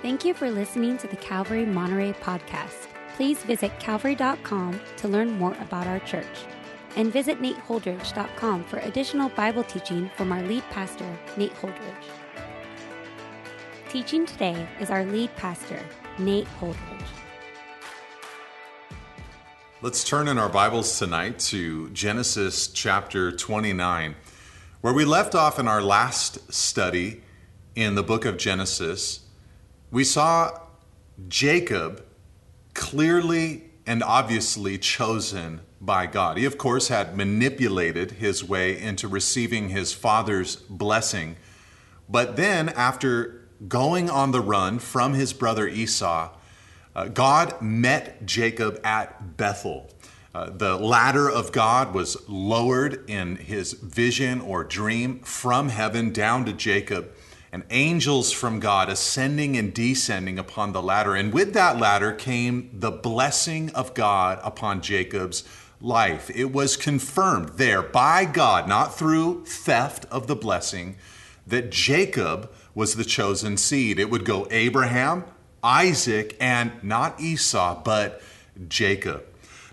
Thank you for listening to the Calvary Monterey podcast. Please visit calvary.com to learn more about our church. And visit nateholdridge.com for additional Bible teaching from our lead pastor, Nate Holdridge. Teaching today is our lead pastor, Nate Holdridge. Let's turn in our Bibles tonight to Genesis chapter 29, where we left off in our last study in the book of Genesis we saw Jacob clearly and obviously chosen by God. He, of course, had manipulated his way into receiving his father's blessing. But then, after going on the run from his brother Esau, uh, God met Jacob at Bethel. Uh, the ladder of God was lowered in his vision or dream from heaven down to Jacob and angels from God ascending and descending upon the ladder. And with that ladder came the blessing of God upon Jacob's life. It was confirmed there by God, not through theft of the blessing, that Jacob was the chosen seed. It would go Abraham, Isaac, and not Esau, but Jacob.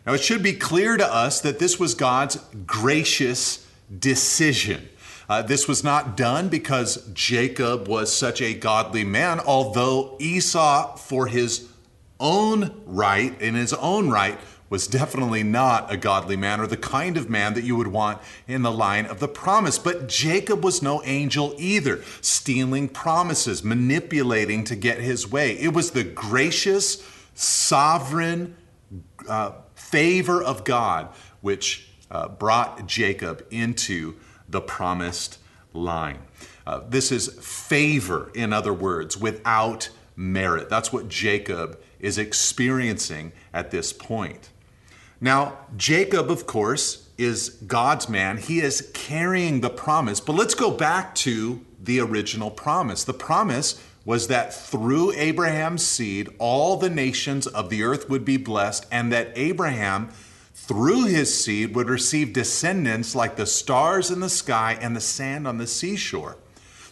Now, it should be clear to us that this was God's gracious decision. Uh, this was not done because Jacob was such a godly man, although Esau, for his own right, in his own right, was definitely not a godly man or the kind of man that you would want in the line of the promise. But Jacob was no angel either, stealing promises, manipulating to get his way. It was the gracious, sovereign uh, favor of God which uh, brought Jacob into the promised line. Uh, this is favor, in other words, without merit. That's what Jacob is experiencing at this point. Now, Jacob, of course, is God's man. He is carrying the promise. But let's go back to the original promise. The promise was that through Abraham's seed, all the nations of the earth would be blessed, and that Abraham through his seed would receive descendants like the stars in the sky and the sand on the seashore.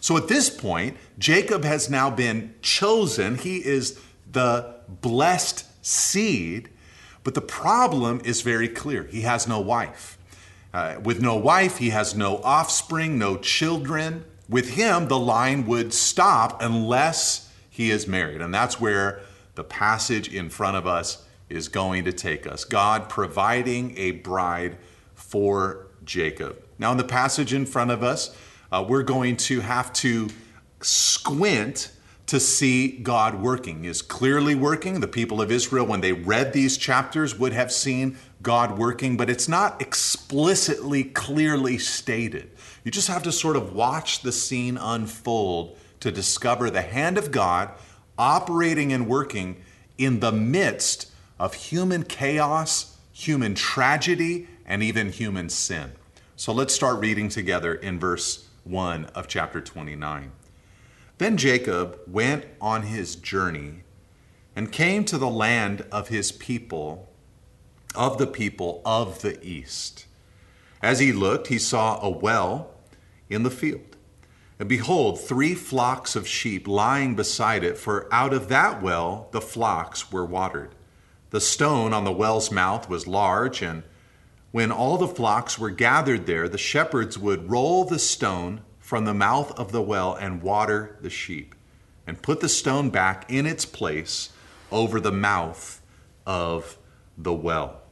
So at this point, Jacob has now been chosen. He is the blessed seed, but the problem is very clear. He has no wife. Uh, with no wife, he has no offspring, no children. With him, the line would stop unless he is married. And that's where the passage in front of us is going to take us. God providing a bride for Jacob. Now, in the passage in front of us, uh, we're going to have to squint to see God working. Is clearly working. The people of Israel, when they read these chapters, would have seen God working, but it's not explicitly clearly stated. You just have to sort of watch the scene unfold to discover the hand of God operating and working in the midst of human chaos, human tragedy, and even human sin. So let's start reading together in verse 1 of chapter 29. Then Jacob went on his journey and came to the land of his people, of the people of the east. As he looked, he saw a well in the field. And behold, three flocks of sheep lying beside it, for out of that well the flocks were watered. The stone on the well's mouth was large, and when all the flocks were gathered there, the shepherds would roll the stone from the mouth of the well and water the sheep, and put the stone back in its place over the mouth of the well.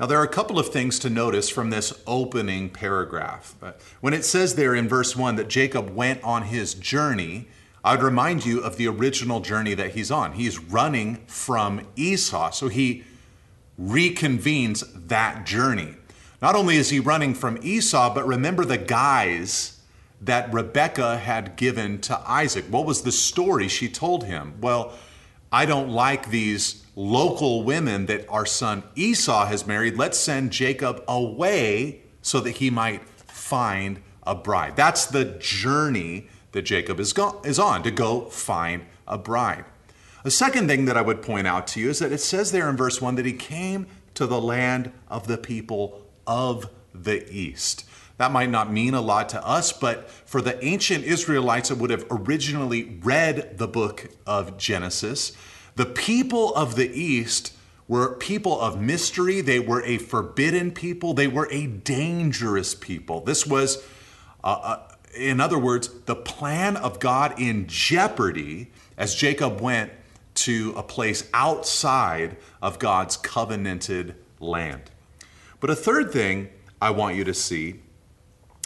Now, there are a couple of things to notice from this opening paragraph. When it says there in verse 1 that Jacob went on his journey, I'd remind you of the original journey that he's on. He's running from Esau, so he reconvenes that journey. Not only is he running from Esau, but remember the guise that Rebekah had given to Isaac. What was the story she told him? Well, I don't like these local women that our son Esau has married. Let's send Jacob away so that he might find a bride. That's the journey that Jacob is, go- is on to go find a bride. A second thing that I would point out to you is that it says there in verse 1 that he came to the land of the people of the east. That might not mean a lot to us, but for the ancient Israelites that would have originally read the book of Genesis, the people of the East were people of mystery. They were a forbidden people. They were a dangerous people. This was, uh, uh, in other words, the plan of God in jeopardy as Jacob went to a place outside of God's covenanted land. But a third thing I want you to see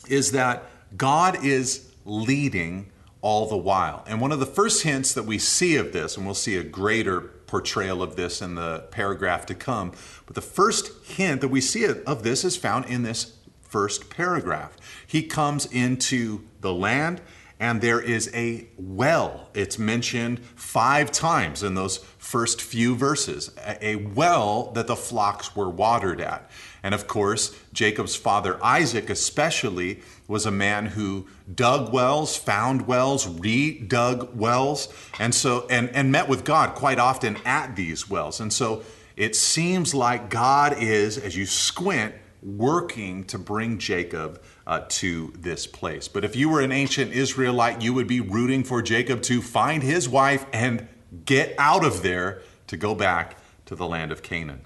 is that God is leading all the while. And one of the first hints that we see of this, and we'll see a greater portrayal of this in the paragraph to come, but the first hint that we see of this is found in this first paragraph. He comes into the land and there is a well. It's mentioned five times in those first few verses. A well that the flocks were watered at. And of course, Jacob's father Isaac, especially, was a man who dug wells, found wells, redug wells, and so and, and met with God quite often at these wells. And so it seems like God is, as you squint, working to bring Jacob uh, to this place. But if you were an ancient Israelite, you would be rooting for Jacob to find his wife and get out of there to go back to the land of Canaan.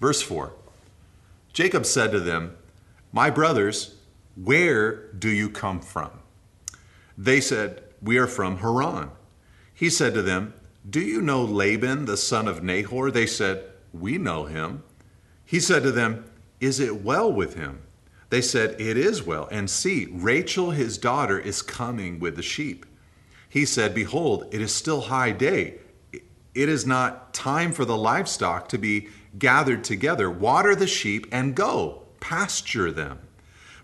Verse 4 Jacob said to them, My brothers, where do you come from? They said, We are from Haran. He said to them, Do you know Laban, the son of Nahor? They said, We know him. He said to them, Is it well with him? They said, It is well. And see, Rachel, his daughter, is coming with the sheep. He said, Behold, it is still high day. It is not time for the livestock to be gathered together. Water the sheep and go, pasture them.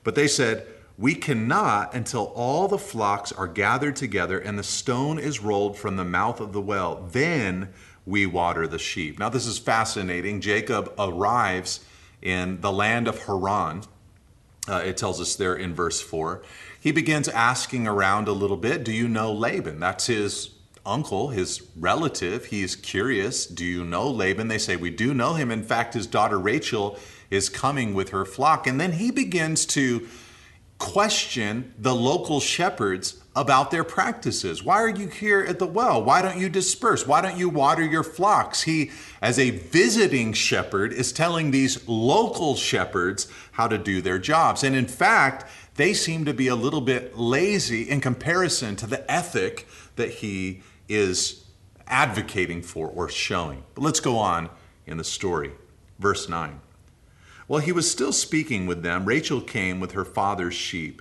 But they said, We cannot until all the flocks are gathered together and the stone is rolled from the mouth of the well. Then we water the sheep. Now, this is fascinating. Jacob arrives in the land of Haran uh, it tells us there in verse 4. He begins asking around a little bit. Do you know Laban? That's his uncle, his relative. He's curious. Do you know Laban? They say, We do know him. In fact, his daughter Rachel is coming with her flock. And then he begins to question the local shepherds about their practices. Why are you here at the well? Why don't you disperse? Why don't you water your flocks? He, as a visiting shepherd, is telling these local shepherds how to do their jobs. And in fact, they seem to be a little bit lazy in comparison to the ethic that he is advocating for or showing. But let's go on in the story. Verse 9. While he was still speaking with them, Rachel came with her father's sheep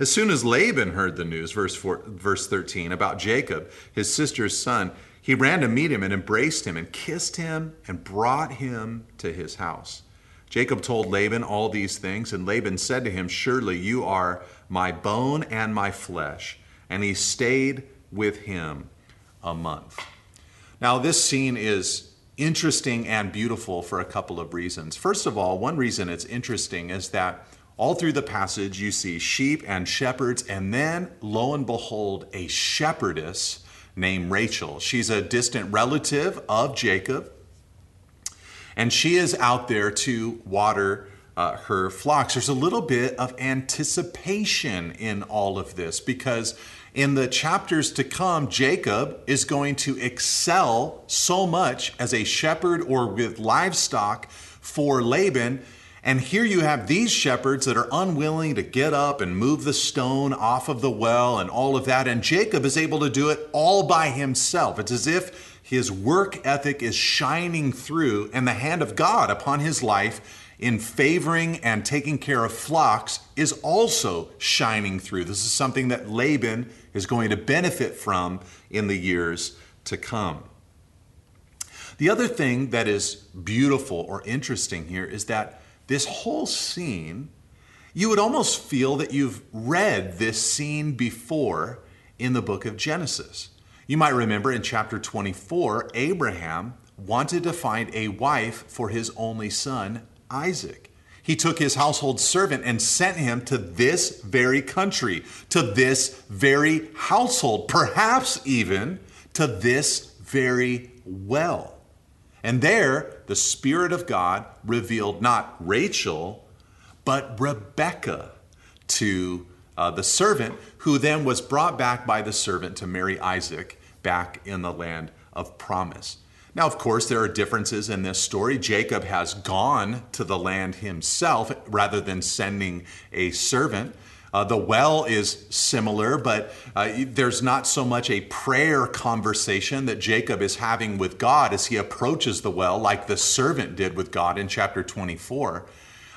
As soon as Laban heard the news, verse, four, verse 13, about Jacob, his sister's son, he ran to meet him and embraced him and kissed him and brought him to his house. Jacob told Laban all these things, and Laban said to him, Surely you are my bone and my flesh. And he stayed with him a month. Now, this scene is interesting and beautiful for a couple of reasons. First of all, one reason it's interesting is that all through the passage, you see sheep and shepherds, and then, lo and behold, a shepherdess named Rachel. She's a distant relative of Jacob, and she is out there to water uh, her flocks. There's a little bit of anticipation in all of this because in the chapters to come, Jacob is going to excel so much as a shepherd or with livestock for Laban and here you have these shepherds that are unwilling to get up and move the stone off of the well and all of that. And Jacob is able to do it all by himself. It's as if his work ethic is shining through and the hand of God upon his life in favoring and taking care of flocks is also shining through. This is something that Laban is going to benefit from in the years to come. The other thing that is beautiful or interesting here is that this whole scene You would almost feel that you've read this scene before in the book of Genesis. You might remember in chapter 24, Abraham wanted to find a wife for his only son, Isaac. He took his household servant and sent him to this very country, to this very household, perhaps even to this very well. And there, the Spirit of God revealed not Rachel, but Rebekah to uh, the servant, who then was brought back by the servant to marry Isaac back in the land of promise. Now, of course, there are differences in this story. Jacob has gone to the land himself rather than sending a servant. Uh, the well is similar, but uh, there's not so much a prayer conversation that Jacob is having with God as he approaches the well, like the servant did with God in chapter 24.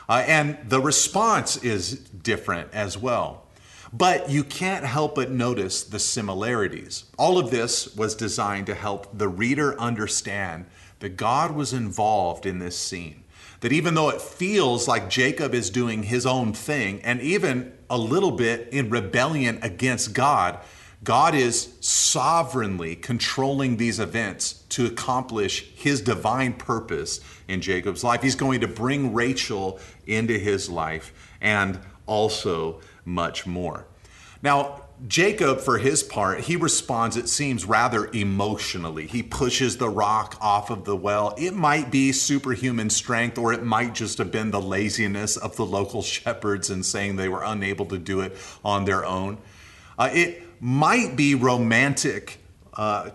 Uh, and the response is different as well. But you can't help but notice the similarities. All of this was designed to help the reader understand that God was involved in this scene. That even though it feels like Jacob is doing his own thing, and even a little bit in rebellion against God, God is sovereignly controlling these events to accomplish his divine purpose in Jacob's life. He's going to bring Rachel into his life and also much more. Now, Jacob, for his part, he responds, it seems, rather emotionally. He pushes the rock off of the well. It might be superhuman strength, or it might just have been the laziness of the local shepherds and saying they were unable to do it on their own. Uh, it might be romantic uh,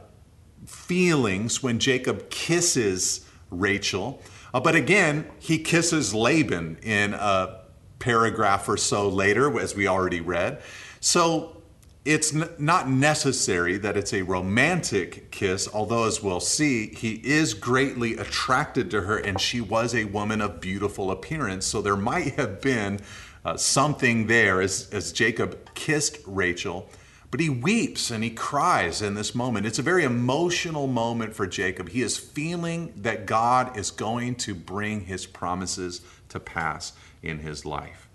feelings when Jacob kisses Rachel. Uh, but again, he kisses Laban in a paragraph or so later, as we already read. So it's not necessary that it's a romantic kiss, although, as we'll see, he is greatly attracted to her, and she was a woman of beautiful appearance. So there might have been uh, something there as, as Jacob kissed Rachel. But he weeps and he cries in this moment. It's a very emotional moment for Jacob. He is feeling that God is going to bring his promises to pass in his life.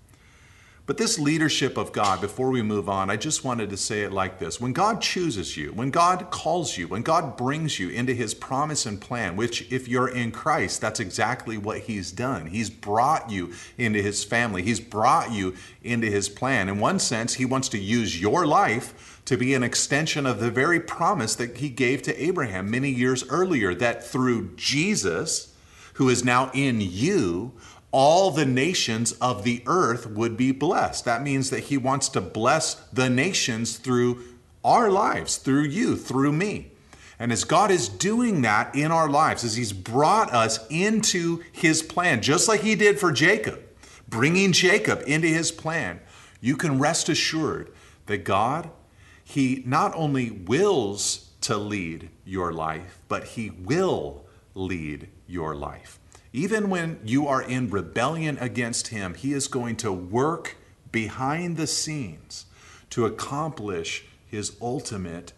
But this leadership of God, before we move on, I just wanted to say it like this. When God chooses you, when God calls you, when God brings you into his promise and plan, which if you're in Christ, that's exactly what he's done. He's brought you into his family, he's brought you into his plan. In one sense, he wants to use your life to be an extension of the very promise that he gave to Abraham many years earlier that through Jesus, who is now in you, all the nations of the earth would be blessed. That means that he wants to bless the nations through our lives, through you, through me. And as God is doing that in our lives, as he's brought us into his plan, just like he did for Jacob, bringing Jacob into his plan, you can rest assured that God, he not only wills to lead your life, but he will lead your life. Even when you are in rebellion against Him, He is going to work behind the scenes to accomplish His ultimate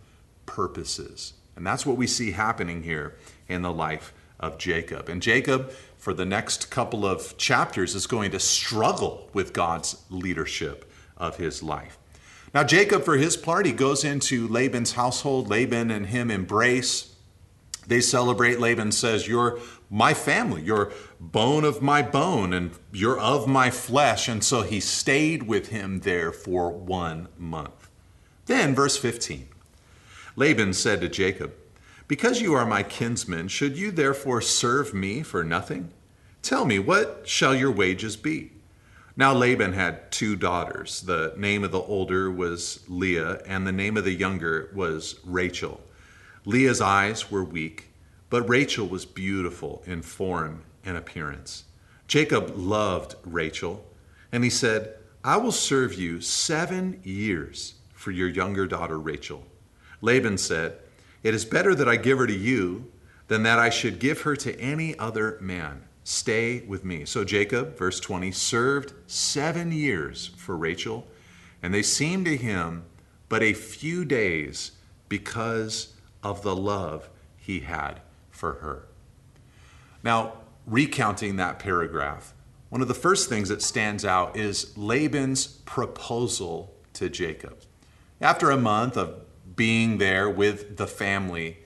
purposes. And that's what we see happening here in the life of Jacob. And Jacob, for the next couple of chapters, is going to struggle with God's leadership of his life. Now, Jacob, for his part, he goes into Laban's household. Laban and him embrace. They celebrate. Laban says, You're my family. You're bone of my bone, and you're of my flesh. And so he stayed with him there for one month. Then, verse 15 Laban said to Jacob, Because you are my kinsman, should you therefore serve me for nothing? Tell me, what shall your wages be? Now Laban had two daughters. The name of the older was Leah, and the name of the younger was Rachel. Leah's eyes were weak but Rachel was beautiful in form and appearance. Jacob loved Rachel, and he said, I will serve you seven years for your younger daughter Rachel. Laban said, It is better that I give her to you than that I should give her to any other man. Stay with me. So Jacob, verse 20, served seven years for Rachel, and they seemed to him but a few days because of the love he had for her. Now, recounting that paragraph, one of the first things that stands out is Laban's proposal to Jacob. After a month of being there with the family,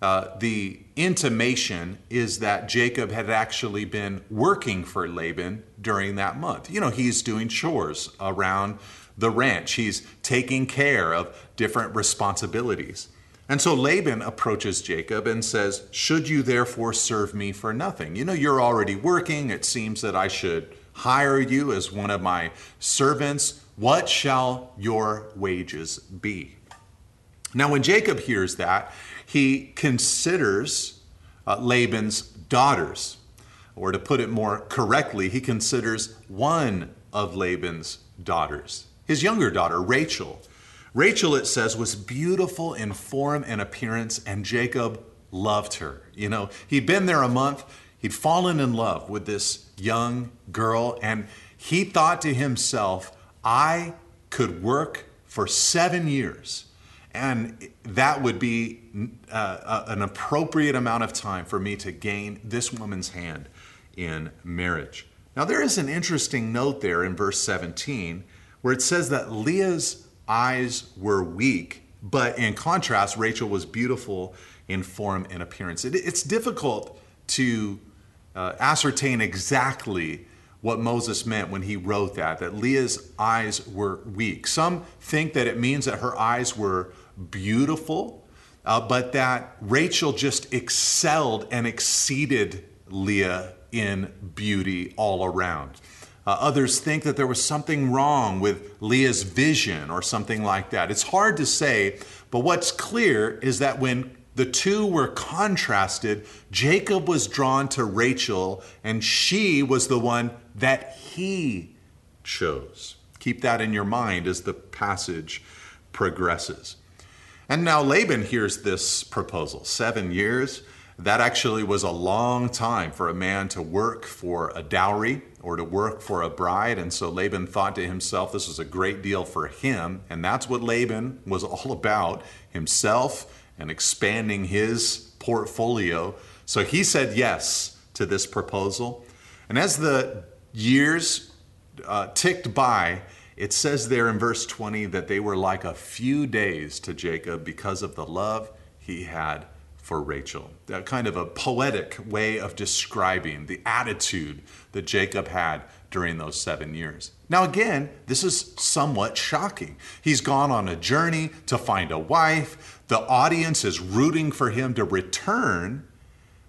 uh, the intimation is that Jacob had actually been working for Laban during that month. You know, he's doing chores around the ranch, he's taking care of different responsibilities. And so Laban approaches Jacob and says, Should you therefore serve me for nothing? You know, you're already working. It seems that I should hire you as one of my servants. What shall your wages be? Now, when Jacob hears that, he considers uh, Laban's daughters. Or to put it more correctly, he considers one of Laban's daughters, his younger daughter, Rachel. Rachel, it says, was beautiful in form and appearance, and Jacob loved her. You know, he'd been there a month, he'd fallen in love with this young girl, and he thought to himself, I could work for seven years, and that would be uh, an appropriate amount of time for me to gain this woman's hand in marriage. Now, there is an interesting note there in verse 17 where it says that Leah's eyes were weak, but in contrast, Rachel was beautiful in form and appearance. It, it's difficult to uh, ascertain exactly what Moses meant when he wrote that, that Leah's eyes were weak. Some think that it means that her eyes were beautiful, uh, but that Rachel just excelled and exceeded Leah in beauty all around. Uh, others think that there was something wrong with Leah's vision or something like that. It's hard to say, but what's clear is that when the two were contrasted, Jacob was drawn to Rachel, and she was the one that he chose. Keep that in your mind as the passage progresses. And now Laban hears this proposal seven years. That actually was a long time for a man to work for a dowry or to work for a bride. And so Laban thought to himself, this was a great deal for him. And that's what Laban was all about himself and expanding his portfolio. So he said yes to this proposal. And as the years uh, ticked by, it says there in verse 20 that they were like a few days to Jacob because of the love he had for Rachel. That kind of a poetic way of describing the attitude that Jacob had during those seven years. Now, again, this is somewhat shocking. He's gone on a journey to find a wife. The audience is rooting for him to return,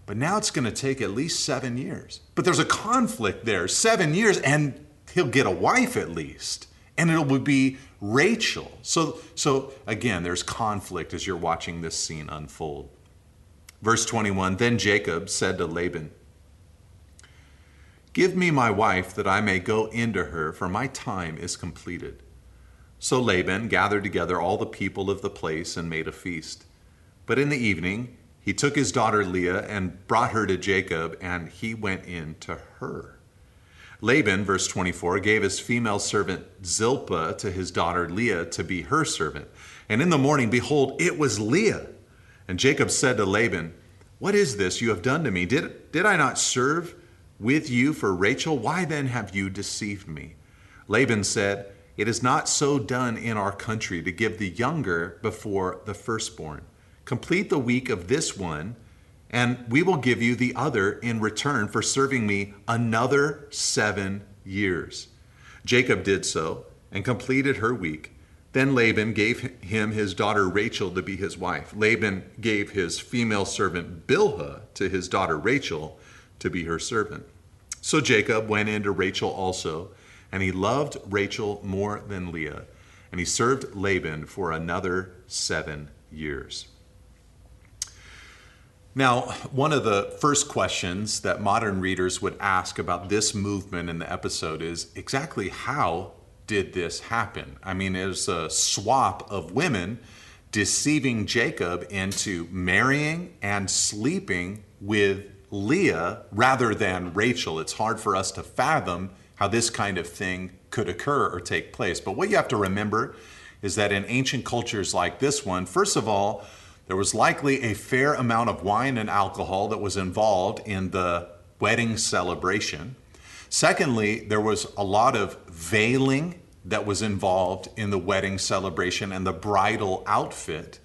but now it's going to take at least seven years. But there's a conflict there seven years, and he'll get a wife at least. And it will be Rachel. So, so again, there's conflict as you're watching this scene unfold. Verse 21 Then Jacob said to Laban, Give me my wife that I may go into her, for my time is completed. So Laban gathered together all the people of the place and made a feast. But in the evening, he took his daughter Leah and brought her to Jacob, and he went in to her. Laban, verse 24, gave his female servant Zilpah to his daughter Leah to be her servant. And in the morning, behold, it was Leah and Jacob said to Laban, What is this you have done to me? Did, did I not serve with you for Rachel? Why then have you deceived me? Laban said, It is not so done in our country to give the younger before the firstborn. Complete the week of this one, and we will give you the other in return for serving me another seven years. Jacob did so and completed her week. Then Laban gave him his daughter Rachel to be his wife. Laban gave his female servant Bilhah to his daughter Rachel to be her servant. So Jacob went into Rachel also, and he loved Rachel more than Leah, and he served Laban for another seven years. Now, one of the first questions that modern readers would ask about this movement in the episode is exactly how did this happen? I mean, it's a swap of women deceiving Jacob into marrying and sleeping with Leah rather than Rachel. It's hard for us to fathom how this kind of thing could occur or take place. But what you have to remember is that in ancient cultures like this one, first of all, there was likely a fair amount of wine and alcohol that was involved in the wedding celebration. Secondly, there was a lot of veiling that was involved in the wedding celebration and the bridal outfit.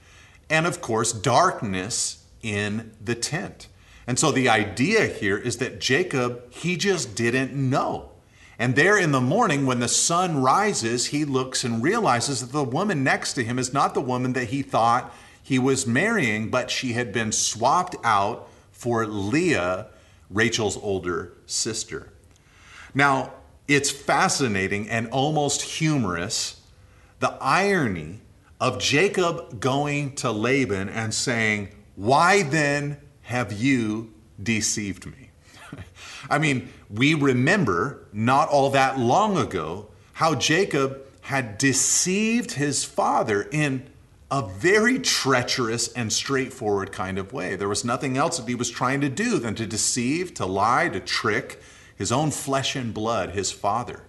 And of course, darkness in the tent. And so the idea here is that Jacob, he just didn't know. And there in the morning, when the sun rises, he looks and realizes that the woman next to him is not the woman that he thought he was marrying, but she had been swapped out for Leah, Rachel's older sister. Now, it's fascinating and almost humorous the irony of Jacob going to Laban and saying, Why then have you deceived me? I mean, we remember not all that long ago how Jacob had deceived his father in a very treacherous and straightforward kind of way. There was nothing else that he was trying to do than to deceive, to lie, to trick his own flesh and blood, his father.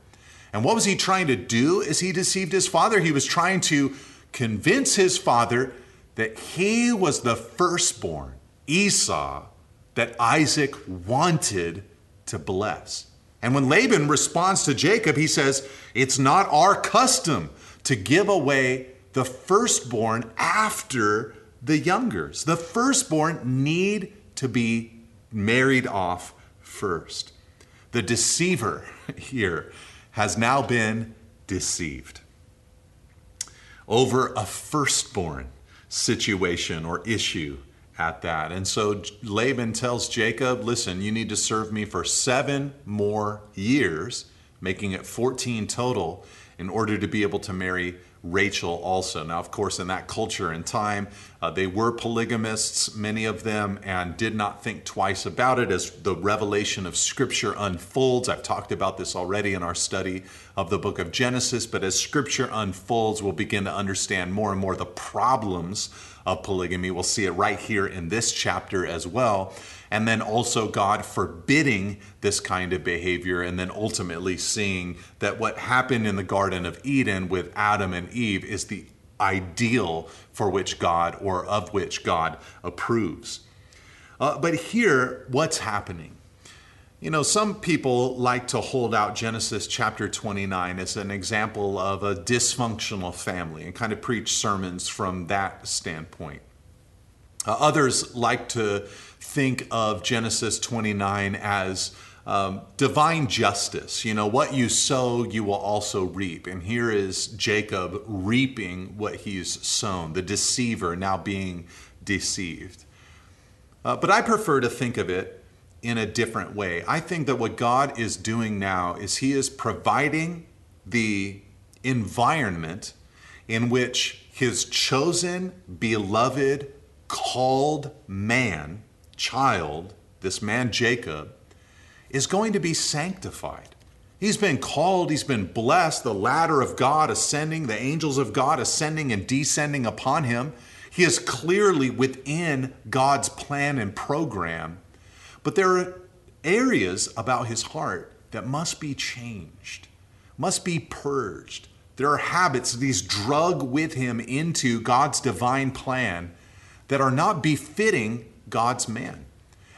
And what was he trying to do as he deceived his father? He was trying to convince his father that he was the firstborn, Esau, that Isaac wanted to bless. And when Laban responds to Jacob, he says, It's not our custom to give away the firstborn after the youngers. The firstborn need to be married off first. The deceiver here has now been deceived over a firstborn situation or issue at that. And so Laban tells Jacob, listen, you need to serve me for seven more years, making it 14 total, in order to be able to marry Rachel also. Now, of course, in that culture and time, uh, they were polygamists, many of them, and did not think twice about it as the revelation of Scripture unfolds. I've talked about this already in our study of the book of Genesis, but as Scripture unfolds, we'll begin to understand more and more the problems of polygamy. We'll see it right here in this chapter as well. And then also God forbidding this kind of behavior, and then ultimately seeing that what happened in the Garden of Eden with Adam and Eve is the ideal for which God or of which God approves. Uh, but here, what's happening? You know, some people like to hold out Genesis chapter 29 as an example of a dysfunctional family and kind of preach sermons from that standpoint. Uh, others like to think of Genesis 29 as um, divine justice. You know, what you sow, you will also reap. And here is Jacob reaping what he's sown, the deceiver now being deceived. Uh, but I prefer to think of it in a different way. I think that what God is doing now is He is providing the environment in which His chosen, beloved, called man, child, this man Jacob, is going to be sanctified. He's been called, he's been blessed, the ladder of God ascending, the angels of God ascending and descending upon him. He is clearly within God's plan and program but there are areas about his heart that must be changed, must be purged. There are habits that these drug with him into God's divine plan that are not befitting God's man.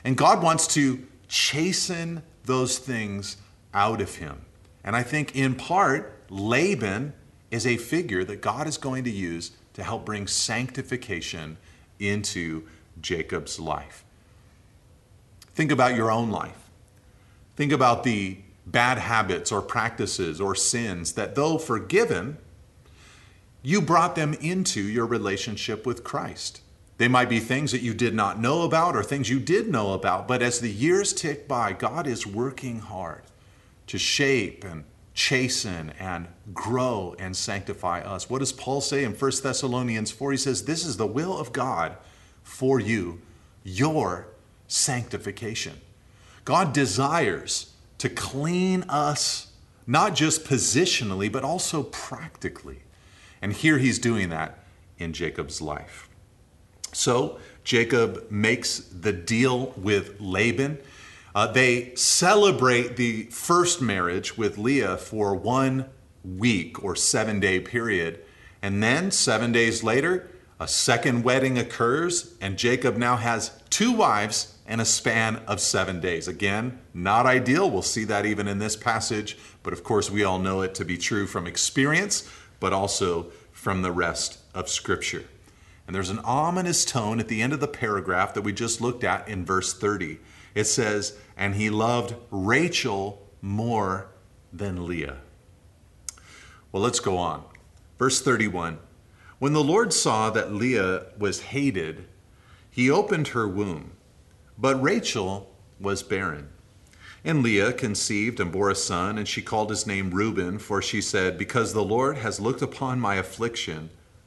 And God wants to chasten those things out of him. And I think in part, Laban is a figure that God is going to use to help bring sanctification into Jacob's life. Think about your own life. Think about the bad habits or practices or sins that, though forgiven, you brought them into your relationship with Christ. They might be things that you did not know about or things you did know about, but as the years tick by, God is working hard to shape and chasten and grow and sanctify us. What does Paul say in 1 Thessalonians 4? He says, This is the will of God for you, your sanctification. God desires to clean us, not just positionally, but also practically. And here he's doing that in Jacob's life. So Jacob makes the deal with Laban. Uh, they celebrate the first marriage with Leah for one week or seven day period. And then, seven days later, a second wedding occurs, and Jacob now has two wives in a span of seven days. Again, not ideal. We'll see that even in this passage, but of course, we all know it to be true from experience, but also from the rest of Scripture. And there's an ominous tone at the end of the paragraph that we just looked at in verse 30. It says, And he loved Rachel more than Leah. Well, let's go on. Verse 31 When the Lord saw that Leah was hated, he opened her womb, but Rachel was barren. And Leah conceived and bore a son, and she called his name Reuben, for she said, Because the Lord has looked upon my affliction,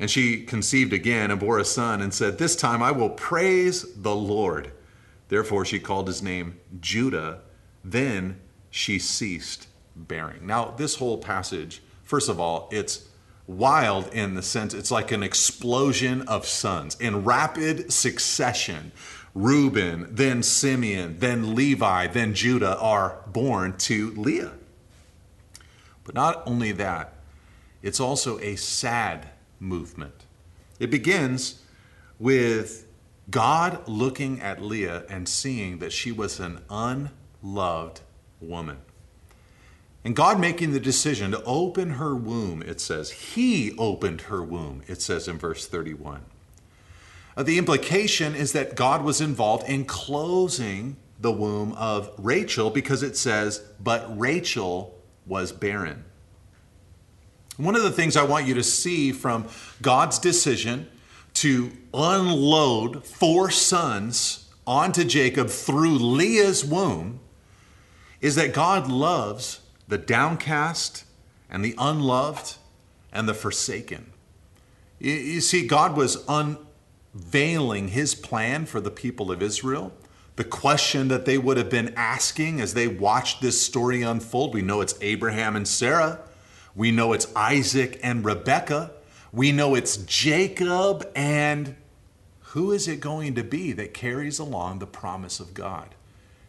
And she conceived again and bore a son, and said, This time I will praise the Lord. Therefore she called his name Judah. Then she ceased bearing. Now, this whole passage, first of all, it's wild in the sense it's like an explosion of sons in rapid succession. Reuben, then Simeon, then Levi, then Judah are born to Leah. But not only that, it's also a sad movement. It begins with God looking at Leah and seeing that she was an unloved woman. And God making the decision to open her womb, it says. He opened her womb, it says in verse 31. Uh, the implication is that God was involved in closing the womb of Rachel because it says, but Rachel was barren. One of the things I want you to see from God's decision to unload four sons onto Jacob through Leah's womb is that God loves the downcast and the unloved and the forsaken. You see, God was unveiling his plan for the people of Israel. The question that they would have been asking as they watched this story unfold we know it's Abraham and Sarah, we know it's Isaac and Rebekah, we know it's Jacob, and who is it going to be that carries along the promise of God?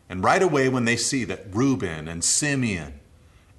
And right away, when they see that Reuben and Simeon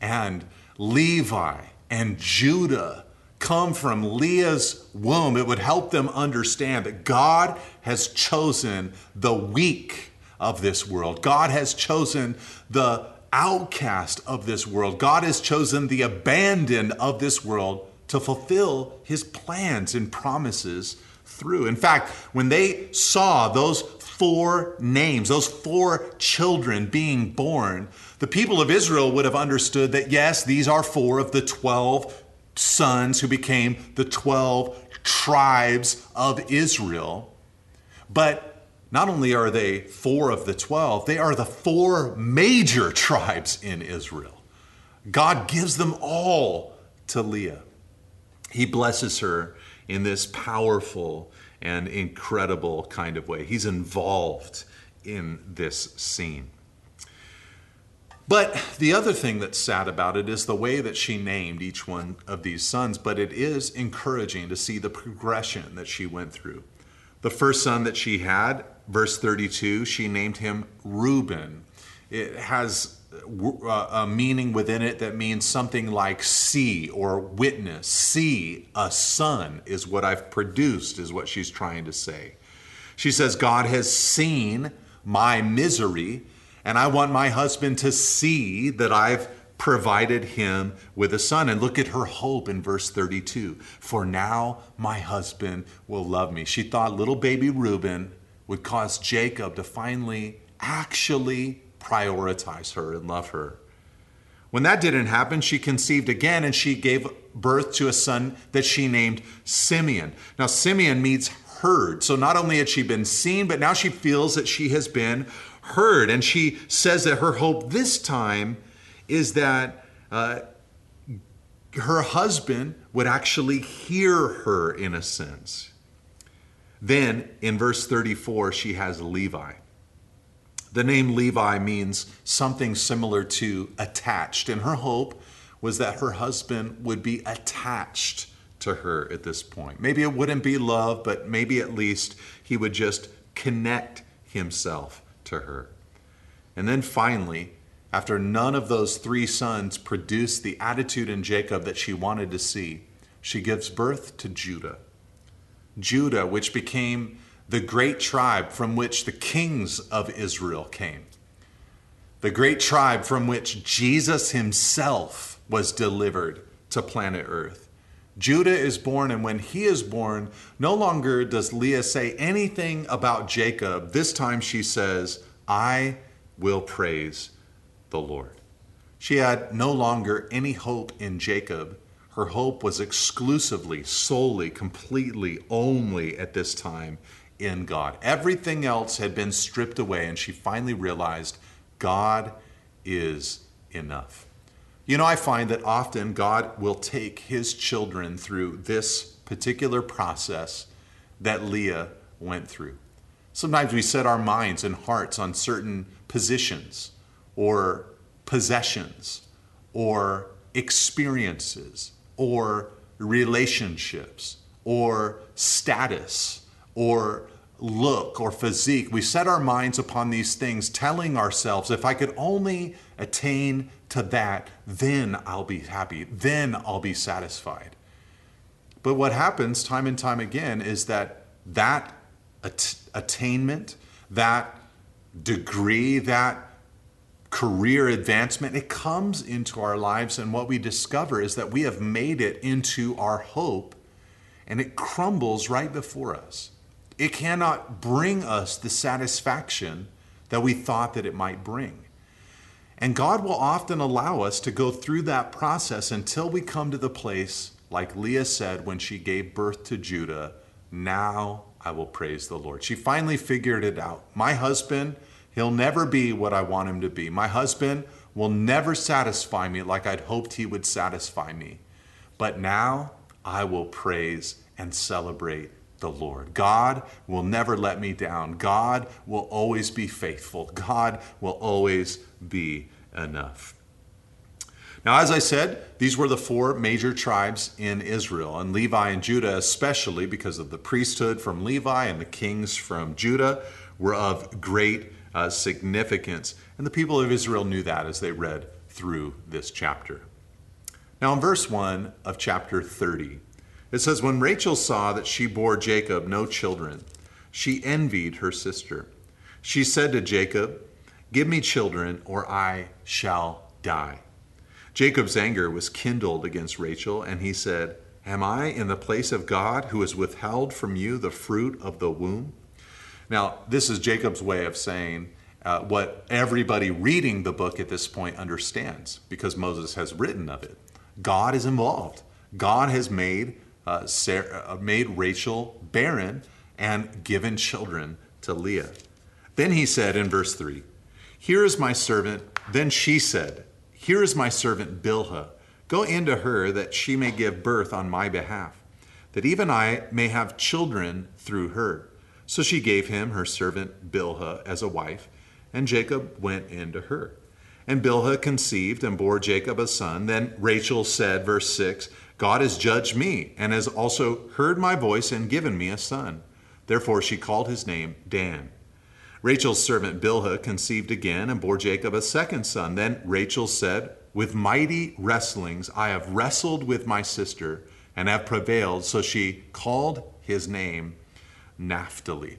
and Levi and Judah come from Leah's womb, it would help them understand that God has chosen the weak of this world. God has chosen the outcast of this world. God has chosen the abandoned of this world to fulfill his plans and promises through. In fact, when they saw those four names, those four children being born, the people of Israel would have understood that yes, these are four of the 12 sons who became the 12 tribes of Israel. But not only are they four of the 12, they are the four major tribes in Israel. God gives them all to Leah. He blesses her in this powerful and incredible kind of way. He's involved in this scene. But the other thing that's sad about it is the way that she named each one of these sons, but it is encouraging to see the progression that she went through. The first son that she had, verse 32, she named him Reuben. It has uh, a meaning within it that means something like see or witness. See, a son is what I've produced, is what she's trying to say. She says, God has seen my misery and I want my husband to see that I've provided him with a son. And look at her hope in verse 32 For now my husband will love me. She thought little baby Reuben would cause Jacob to finally actually prioritize her and love her. When that didn't happen, she conceived again and she gave birth to a son that she named Simeon. Now, Simeon means heard. So not only had she been seen, but now she feels that she has been heard. And she says that her hope this time is that uh, her husband would actually hear her in a sense. Then in verse 34, she has Levi. The name Levi means something similar to attached, and her hope was that her husband would be attached to her at this point. Maybe it wouldn't be love, but maybe at least he would just connect himself to her. And then finally, after none of those three sons produced the attitude in Jacob that she wanted to see, she gives birth to Judah. Judah, which became the great tribe from which the kings of Israel came, the great tribe from which Jesus himself was delivered to planet Earth. Judah is born, and when he is born, no longer does Leah say anything about Jacob. This time she says, I will praise the Lord. She had no longer any hope in Jacob. Her hope was exclusively, solely, completely, only at this time in God. Everything else had been stripped away, and she finally realized God is enough. You know, I find that often God will take his children through this particular process that Leah went through. Sometimes we set our minds and hearts on certain positions or possessions or experiences or relationships or status or look or physique. We set our minds upon these things, telling ourselves, if I could only attain to that, then I'll be happy, then I'll be satisfied. But what happens time and time again is that that at- attainment, that degree, that career advancement, it comes into our lives, and what we discover is that we have made it into our hope, and it crumbles right before us. It cannot bring us the satisfaction that we thought that it might bring. And God will often allow us to go through that process until we come to the place, like Leah said when she gave birth to Judah, now I will praise the Lord. She finally figured it out. My husband, he'll never be what I want him to be. My husband will never satisfy me like I'd hoped he would satisfy me. But now I will praise and celebrate the Lord. God will never let me down. God will always be faithful. God will always be enough. Now, as I said, these were the four major tribes in Israel, and Levi and Judah, especially because of the priesthood from Levi and the kings from Judah, were of great uh, significance. And the people of Israel knew that as they read through this chapter. Now, in verse 1 of chapter 30, it says, When Rachel saw that she bore Jacob no children, she envied her sister. She said to Jacob, Give me children, or I shall die. Jacob's anger was kindled against Rachel, and he said, Am I in the place of God who has withheld from you the fruit of the womb? Now, this is Jacob's way of saying uh, what everybody reading the book at this point understands because Moses has written of it. God is involved. God has made, uh, Sarah, uh, made Rachel barren and given children to Leah. Then he said in verse 3 Here is my servant. Then she said, here is my servant Bilhah. Go into her that she may give birth on my behalf, that even I may have children through her. So she gave him her servant Bilhah as a wife, and Jacob went in to her. And Bilhah conceived and bore Jacob a son. Then Rachel said, verse 6, God has judged me, and has also heard my voice and given me a son. Therefore she called his name Dan. Rachel's servant Bilhah conceived again and bore Jacob a second son. Then Rachel said, With mighty wrestlings I have wrestled with my sister and have prevailed. So she called his name Naphtali.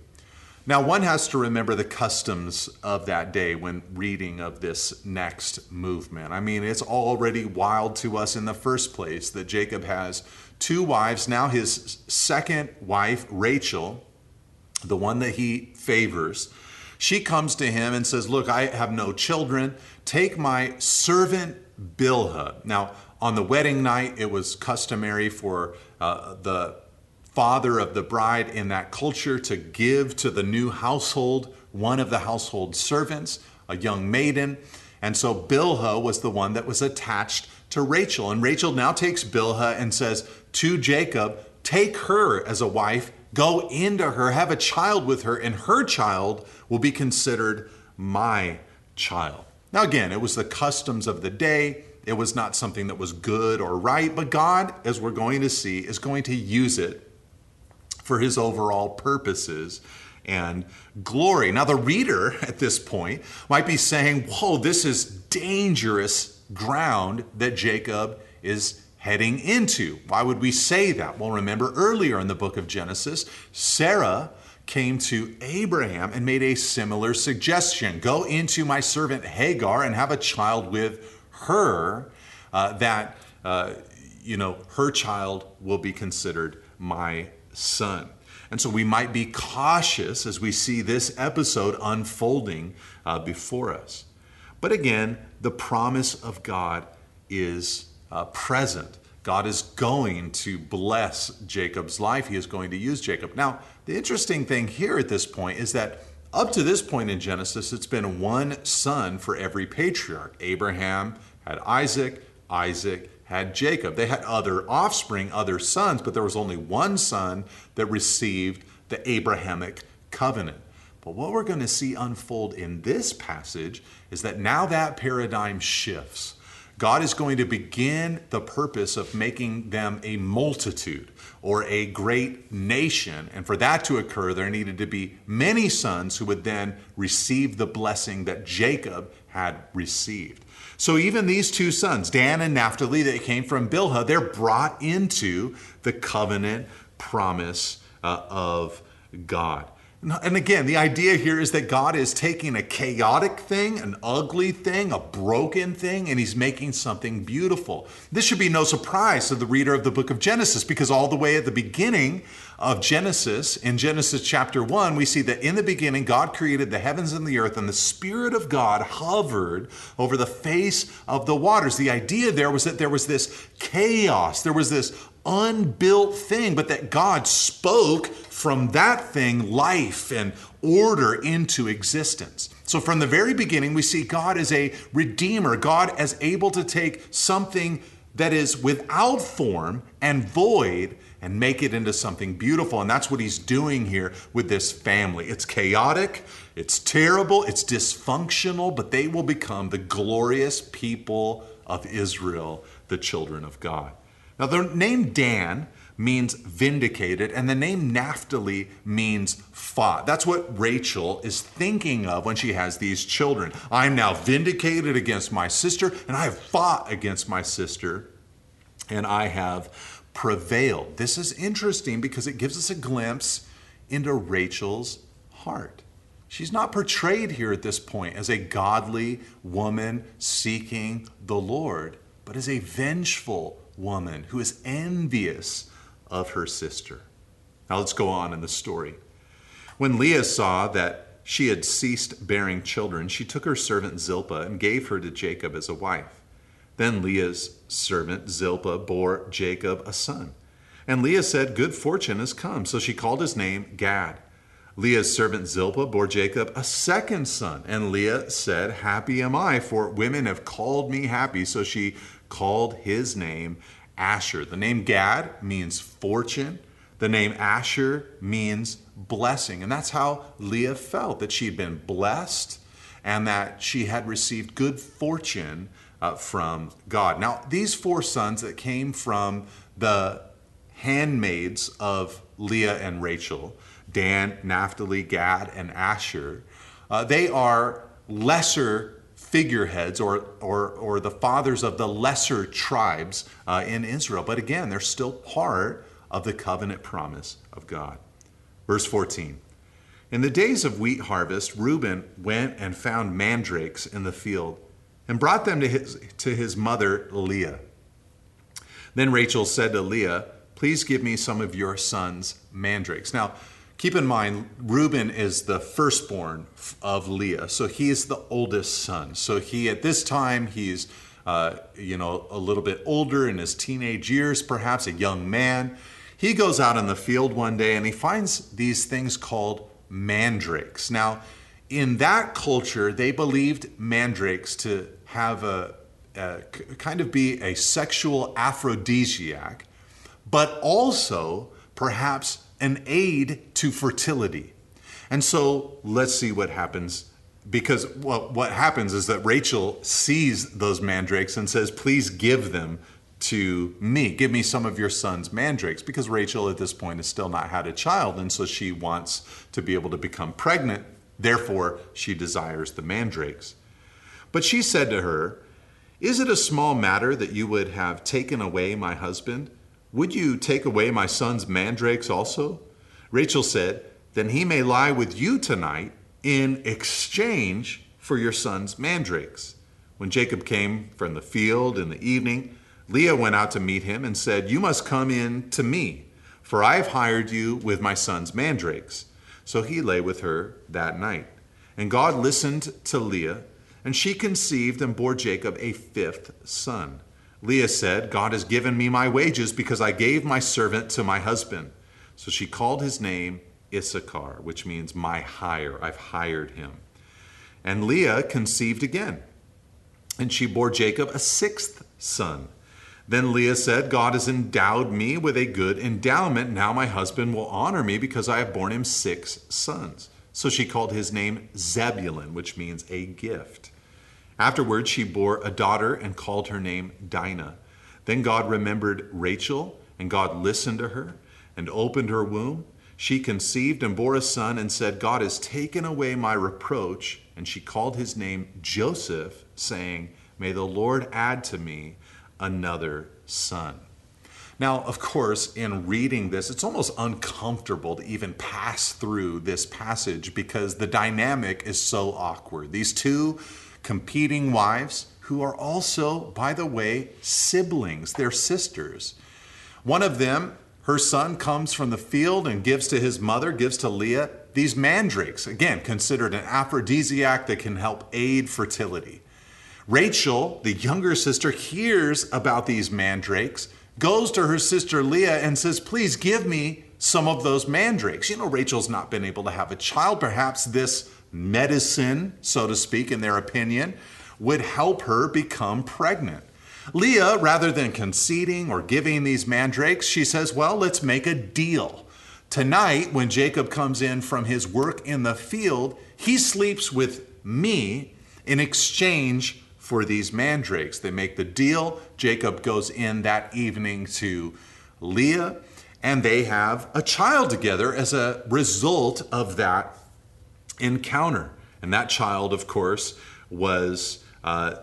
Now, one has to remember the customs of that day when reading of this next movement. I mean, it's already wild to us in the first place that Jacob has two wives. Now, his second wife, Rachel, the one that he favors, she comes to him and says, Look, I have no children. Take my servant Bilhah. Now, on the wedding night, it was customary for uh, the father of the bride in that culture to give to the new household one of the household servants, a young maiden. And so Bilhah was the one that was attached to Rachel. And Rachel now takes Bilhah and says to Jacob, Take her as a wife, go into her, have a child with her, and her child will be considered my child. Now, again, it was the customs of the day. It was not something that was good or right, but God, as we're going to see, is going to use it for his overall purposes and glory. Now, the reader at this point might be saying, Whoa, this is dangerous ground that Jacob is heading into. Why would we say that? Well, remember earlier in the book of Genesis, Sarah came to Abraham and made a similar suggestion Go into my servant Hagar and have a child with her, uh, that, uh, you know, her child will be considered my son. And so we might be cautious as we see this episode unfolding uh, before us. But again, the promise of God is uh, present. God is going to bless Jacob's life. He is going to use Jacob. Now, the interesting thing here at this point is that up to this point in Genesis, it's been one son for every patriarch. Abraham had Isaac, Isaac had Jacob. They had other offspring, other sons, but there was only one son that received the Abrahamic covenant. But what we're going to see unfold in this passage is that now that paradigm shifts. God is going to begin the purpose of making them a multitude or a great nation. And for that to occur, there needed to be many sons who would then receive the blessing that Jacob had received. So even these two sons, Dan and Naphtali, that came from Bilhah, they're brought into the covenant promise uh, of God. And again, the idea here is that God is taking a chaotic thing, an ugly thing, a broken thing, and He's making something beautiful. This should be no surprise to the reader of the book of Genesis because all the way at the beginning of Genesis, in Genesis chapter 1, we see that in the beginning, God created the heavens and the earth, and the Spirit of God hovered over the face of the waters. The idea there was that there was this chaos, there was this unbuilt thing, but that God spoke from that thing life and order into existence. So, from the very beginning, we see God as a redeemer, God as able to take something that is without form and void and make it into something beautiful. And that's what he's doing here with this family. It's chaotic, it's terrible, it's dysfunctional, but they will become the glorious people of Israel, the children of God. Now, the name Dan means vindicated, and the name Naphtali means fought. That's what Rachel is thinking of when she has these children. I'm now vindicated against my sister, and I have fought against my sister, and I have prevailed. This is interesting because it gives us a glimpse into Rachel's heart. She's not portrayed here at this point as a godly woman seeking the Lord, but as a vengeful woman who is envious of her sister. Now let's go on in the story. When Leah saw that she had ceased bearing children, she took her servant Zilpah and gave her to Jacob as a wife. Then Leah's servant Zilpah bore Jacob a son. And Leah said, Good fortune has come. So she called his name Gad. Leah's servant Zilpah bore Jacob a second son. And Leah said, Happy am I, for women have called me happy. So she called his name Asher. The name Gad means fortune. The name Asher means blessing. And that's how Leah felt that she had been blessed and that she had received good fortune uh, from God. Now, these four sons that came from the handmaids of Leah and Rachel, Dan, Naphtali, Gad, and Asher, uh, they are lesser figureheads or, or, or the fathers of the lesser tribes uh, in Israel. But again, they're still part of the covenant promise of God. Verse 14 In the days of wheat harvest, Reuben went and found mandrakes in the field and brought them to his, to his mother Leah. Then Rachel said to Leah, Please give me some of your son's mandrakes. Now, Keep in mind, Reuben is the firstborn of Leah, so he is the oldest son. So he, at this time, he's uh, you know a little bit older in his teenage years, perhaps a young man. He goes out in the field one day and he finds these things called mandrakes. Now, in that culture, they believed mandrakes to have a, a kind of be a sexual aphrodisiac, but also perhaps an aid to fertility. And so let's see what happens because well, what happens is that Rachel sees those mandrakes and says, Please give them to me. Give me some of your son's mandrakes. Because Rachel at this point has still not had a child, and so she wants to be able to become pregnant. Therefore, she desires the mandrakes. But she said to her, Is it a small matter that you would have taken away my husband? Would you take away my son's mandrakes also? Rachel said, Then he may lie with you tonight in exchange for your son's mandrakes. When Jacob came from the field in the evening, Leah went out to meet him and said, You must come in to me, for I have hired you with my son's mandrakes. So he lay with her that night. And God listened to Leah, and she conceived and bore Jacob a fifth son. Leah said, God has given me my wages because I gave my servant to my husband. So she called his name Issachar, which means my hire. I've hired him. And Leah conceived again, and she bore Jacob a sixth son. Then Leah said, God has endowed me with a good endowment. Now my husband will honor me because I have borne him six sons. So she called his name Zebulun, which means a gift. Afterwards, she bore a daughter and called her name Dinah. Then God remembered Rachel, and God listened to her and opened her womb. She conceived and bore a son and said, God has taken away my reproach. And she called his name Joseph, saying, May the Lord add to me another son. Now, of course, in reading this, it's almost uncomfortable to even pass through this passage because the dynamic is so awkward. These two competing wives, who are also, by the way, siblings, they're sisters. One of them, her son, comes from the field and gives to his mother, gives to Leah, these mandrakes, again, considered an aphrodisiac that can help aid fertility. Rachel, the younger sister, hears about these mandrakes, goes to her sister Leah and says, Please give me some of those mandrakes. You know, Rachel's not been able to have a child. Perhaps this medicine, so to speak, in their opinion, would help her become pregnant. Leah, rather than conceding or giving these mandrakes, she says, Well, let's make a deal. Tonight, when Jacob comes in from his work in the field, he sleeps with me in exchange for these mandrakes. They make the deal. Jacob goes in that evening to Leah, and they have a child together as a result of that encounter. And that child, of course, was uh,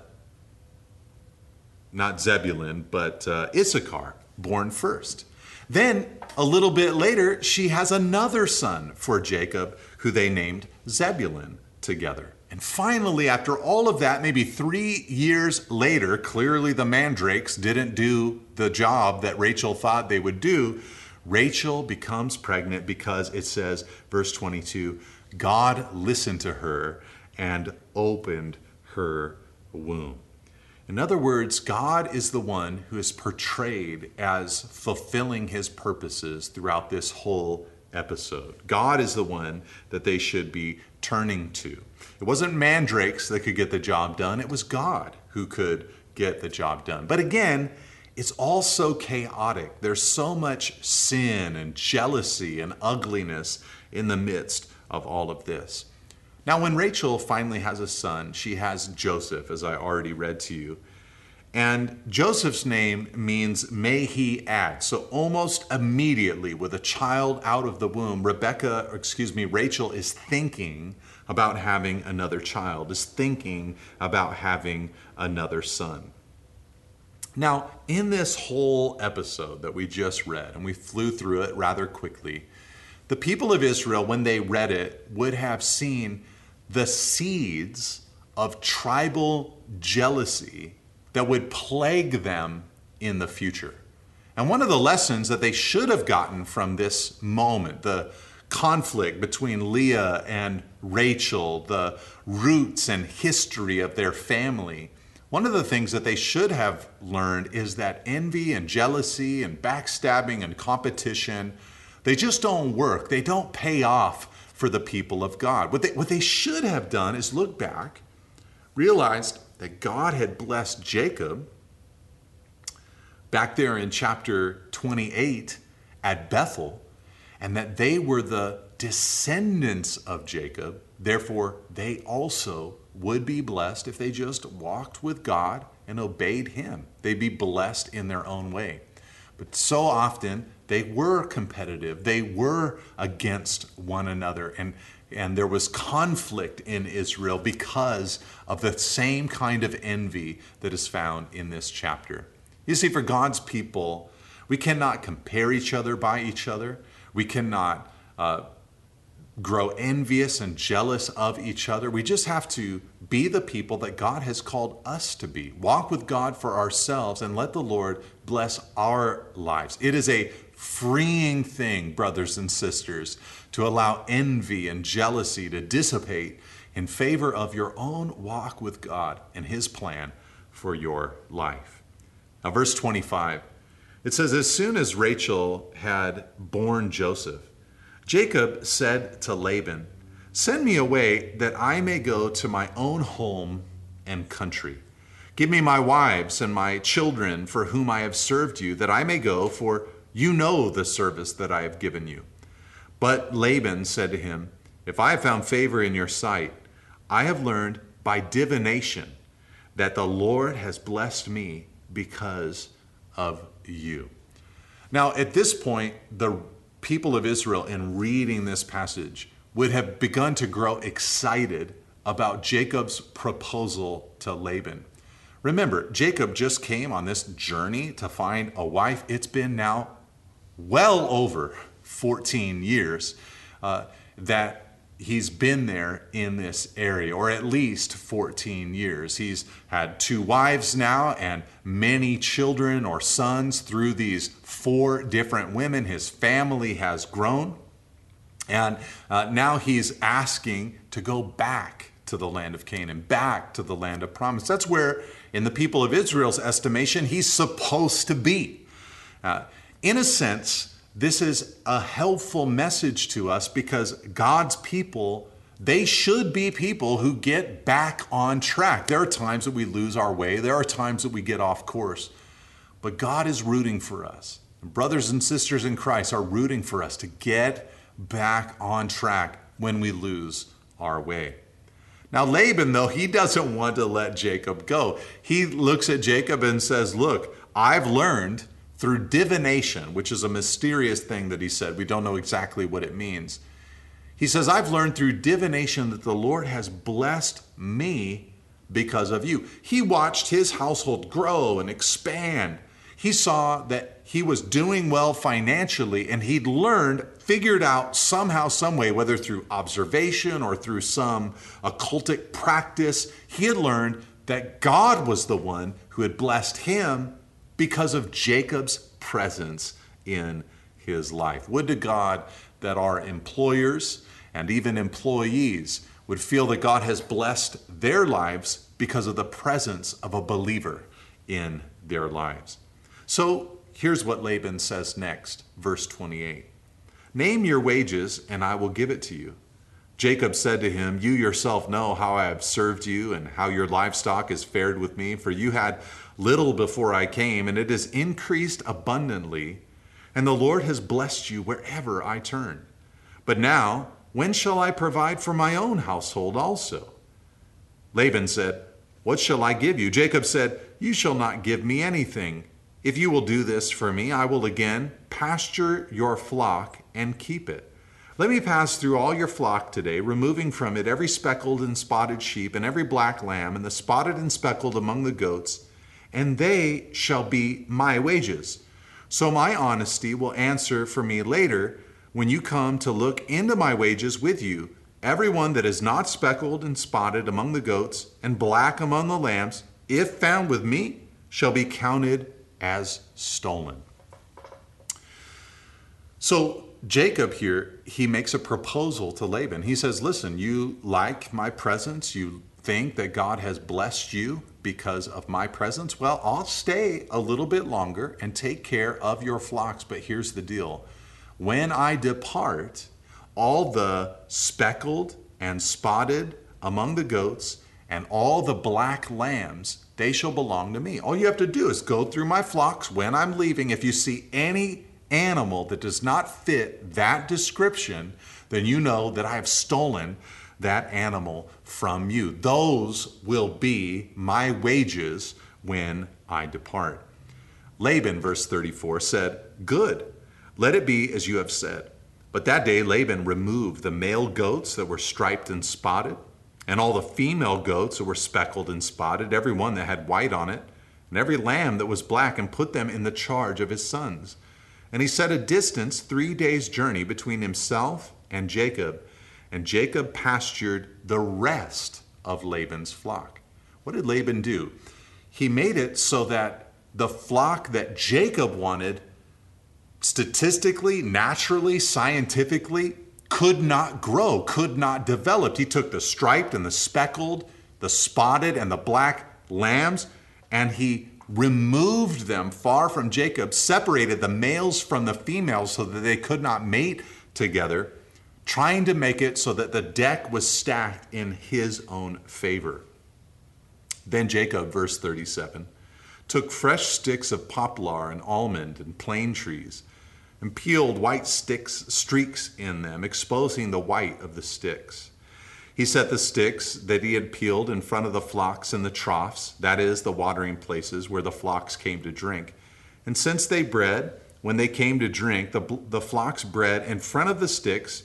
not Zebulun, but uh, Issachar, born first. Then, a little bit later, she has another son for Jacob, who they named Zebulun together. And finally, after all of that, maybe three years later, clearly the mandrakes didn't do the job that Rachel thought they would do. Rachel becomes pregnant because it says, verse 22, God listened to her and opened her womb. In other words, God is the one who is portrayed as fulfilling his purposes throughout this whole episode. God is the one that they should be turning to. It wasn't mandrakes that could get the job done, it was God who could get the job done. But again, it's all so chaotic. There's so much sin and jealousy and ugliness in the midst of all of this. Now, when Rachel finally has a son, she has Joseph, as I already read to you. And Joseph's name means may he add. So almost immediately, with a child out of the womb, Rebecca, excuse me, Rachel is thinking about having another child, is thinking about having another son. Now, in this whole episode that we just read, and we flew through it rather quickly, the people of Israel, when they read it, would have seen the seeds of tribal jealousy that would plague them in the future. And one of the lessons that they should have gotten from this moment, the conflict between Leah and Rachel, the roots and history of their family, one of the things that they should have learned is that envy and jealousy and backstabbing and competition, they just don't work. They don't pay off for the people of God. What they, what they should have done is look back, realized that God had blessed Jacob back there in chapter 28 at Bethel, and that they were the descendants of Jacob. Therefore, they also would be blessed if they just walked with God and obeyed Him. They'd be blessed in their own way. But so often they were competitive, they were against one another, and, and there was conflict in Israel because of the same kind of envy that is found in this chapter. You see, for God's people, we cannot compare each other by each other. We cannot uh, grow envious and jealous of each other. We just have to be the people that God has called us to be. Walk with God for ourselves and let the Lord bless our lives. It is a freeing thing, brothers and sisters, to allow envy and jealousy to dissipate in favor of your own walk with God and His plan for your life. Now, verse 25, it says, As soon as Rachel had born Joseph, Jacob said to Laban, Send me away that I may go to my own home and country. Give me my wives and my children for whom I have served you, that I may go, for you know the service that I have given you. But Laban said to him, If I have found favor in your sight, I have learned by divination that the Lord has blessed me because of you. Now, at this point, the people of Israel, in reading this passage, would have begun to grow excited about Jacob's proposal to Laban. Remember, Jacob just came on this journey to find a wife. It's been now well over 14 years uh, that he's been there in this area, or at least 14 years. He's had two wives now and many children or sons through these four different women. His family has grown. And uh, now he's asking to go back to the land of Canaan, back to the land of promise. That's where, in the people of Israel's estimation, he's supposed to be. Uh, in a sense, this is a helpful message to us because God's people, they should be people who get back on track. There are times that we lose our way, there are times that we get off course, but God is rooting for us. Brothers and sisters in Christ are rooting for us to get back on track when we lose our way. Now, Laban, though, he doesn't want to let Jacob go. He looks at Jacob and says, Look, I've learned through divination, which is a mysterious thing that he said. We don't know exactly what it means. He says, I've learned through divination that the Lord has blessed me because of you. He watched his household grow and expand. He saw that he was doing well financially and he'd learned, figured out somehow, some way, whether through observation or through some occultic practice, he had learned that God was the one who had blessed him because of Jacob's presence in his life. Would to God that our employers and even employees would feel that God has blessed their lives because of the presence of a believer in their lives. So here's what Laban says next, verse 28 Name your wages, and I will give it to you. Jacob said to him, You yourself know how I have served you and how your livestock has fared with me, for you had little before I came, and it has increased abundantly, and the Lord has blessed you wherever I turn. But now, when shall I provide for my own household also? Laban said, What shall I give you? Jacob said, You shall not give me anything. If you will do this for me, I will again pasture your flock and keep it. Let me pass through all your flock today, removing from it every speckled and spotted sheep, and every black lamb, and the spotted and speckled among the goats and they shall be my wages. So my honesty will answer for me later when you come to look into my wages with you. Everyone that is not speckled and spotted among the goats and black among the lambs, if found with me, shall be counted as stolen. So Jacob here, he makes a proposal to Laban. He says, Listen, you like my presence, you think that God has blessed you because of my presence? Well, I'll stay a little bit longer and take care of your flocks. But here's the deal when I depart, all the speckled and spotted among the goats and all the black lambs, they shall belong to me. All you have to do is go through my flocks when I'm leaving. If you see any animal that does not fit that description, then you know that I have stolen that animal from you. Those will be my wages when I depart. Laban, verse 34, said, Good, let it be as you have said. But that day Laban removed the male goats that were striped and spotted, and all the female goats that were speckled and spotted, every one that had white on it, and every lamb that was black, and put them in the charge of his sons. And he set a distance three days' journey between himself and Jacob, and Jacob pastured the rest of Laban's flock. What did Laban do? He made it so that the flock that Jacob wanted, statistically, naturally, scientifically, could not grow, could not develop. He took the striped and the speckled, the spotted and the black lambs, and he removed them far from Jacob, separated the males from the females so that they could not mate together, trying to make it so that the deck was stacked in his own favor. Then Jacob, verse 37, took fresh sticks of poplar and almond and plane trees and peeled white sticks streaks in them, exposing the white of the sticks. He set the sticks that he had peeled in front of the flocks in the troughs, that is, the watering places where the flocks came to drink. And since they bred, when they came to drink, the, the flocks bred in front of the sticks,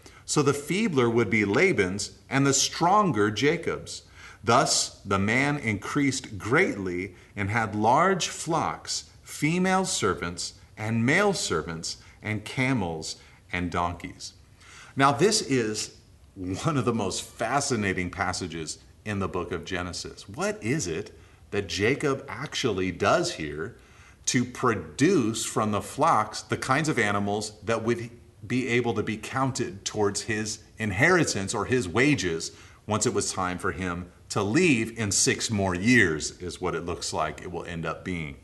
So the feebler would be Laban's, and the stronger Jacob's. Thus the man increased greatly and had large flocks, female servants and male servants, and camels and donkeys. Now, this is one of the most fascinating passages in the book of Genesis. What is it that Jacob actually does here to produce from the flocks the kinds of animals that would be able to be counted towards his inheritance or his wages once it was time for him to leave in six more years, is what it looks like it will end up being.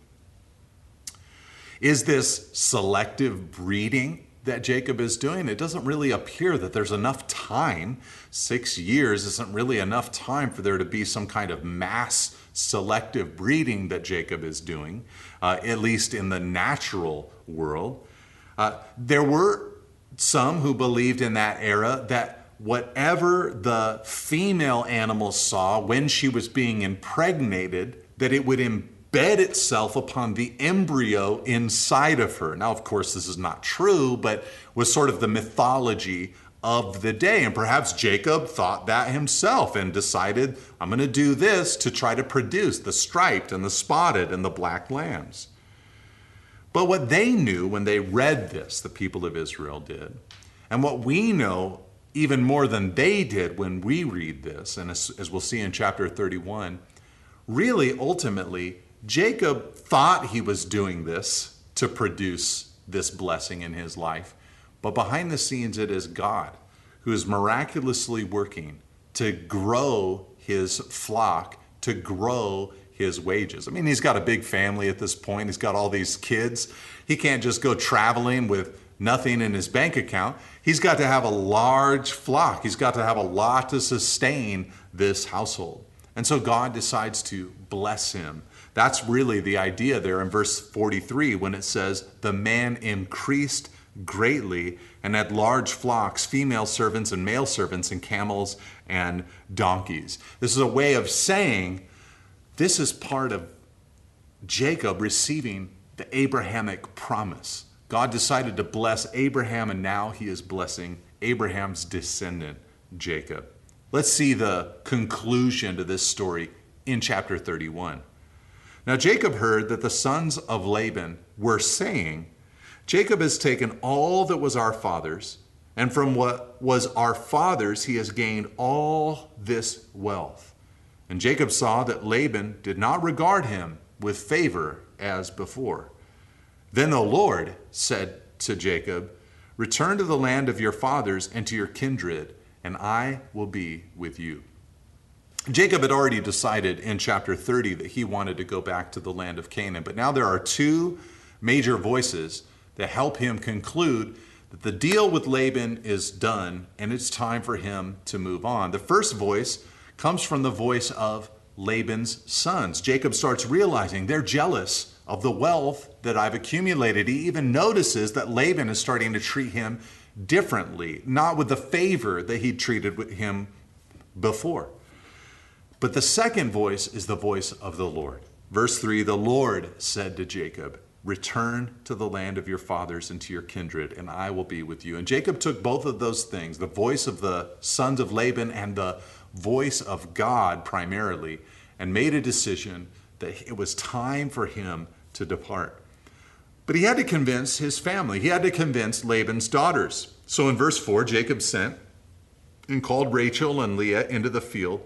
Is this selective breeding that Jacob is doing? It doesn't really appear that there's enough time. Six years isn't really enough time for there to be some kind of mass selective breeding that Jacob is doing, uh, at least in the natural world. Uh, there were some who believed in that era that whatever the female animal saw when she was being impregnated, that it would embed itself upon the embryo inside of her. Now, of course, this is not true, but was sort of the mythology of the day. And perhaps Jacob thought that himself and decided, I'm going to do this to try to produce the striped and the spotted and the black lambs. But what they knew when they read this, the people of Israel did, and what we know even more than they did when we read this, and as, as, we'll see in chapter 31, really ultimately, Jacob thought he was doing this to produce this blessing in his life, but behind the scenes, it is God who is miraculously working to grow his flock, to grow his wages. I mean, he's got a big family at this point, he's got all these kids. He can't just go traveling with nothing in his bank account. He's got to have a large flock, he's got to have a lot to sustain this household. And so God decides to bless him. That's really the idea there in verse 43 when it says, The man increased greatly and had large flocks, female servants and male servants, and camels and donkeys. This is a way of saying this is part of Jacob receiving the Abrahamic promise. God decided to bless Abraham, and now he is blessing Abraham's descendant, Jacob. Let's see the conclusion to this story in chapter 31. Now, Jacob heard that the sons of Laban were saying, Jacob has taken all that was our father's, and from what was our father's, he has gained all this wealth. And Jacob saw that Laban did not regard him with favor as before. Then the Lord said to Jacob, Return to the land of your fathers and to your kindred, and I will be with you. Jacob had already decided in chapter 30 that he wanted to go back to the land of Canaan, but now there are two major voices that help him conclude that the deal with Laban is done and it's time for him to move on. The first voice comes from the voice of Laban's sons. Jacob starts realizing they're jealous of the wealth that I've accumulated. He even notices that Laban is starting to treat him differently, not with the favor that he treated with him before. But the second voice is the voice of the Lord. Verse 3 The Lord said to Jacob, Return to the land of your fathers and to your kindred, and I will be with you. And Jacob took both of those things the voice of the sons of Laban and the voice of God primarily, and made a decision that it was time for him to depart. But he had to convince his family, he had to convince Laban's daughters. So in verse 4, Jacob sent and called Rachel and Leah into the field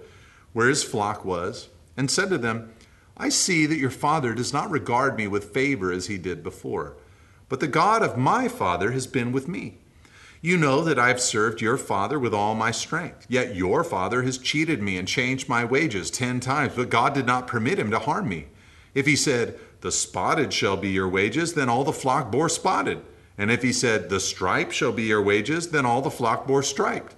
where his flock was, and said to them, I see that your father does not regard me with favor as he did before, but the God of my father has been with me. You know that I have served your father with all my strength. Yet your father has cheated me and changed my wages ten times, but God did not permit him to harm me. If he said, The spotted shall be your wages, then all the flock bore spotted. And if he said, The stripe shall be your wages, then all the flock bore striped.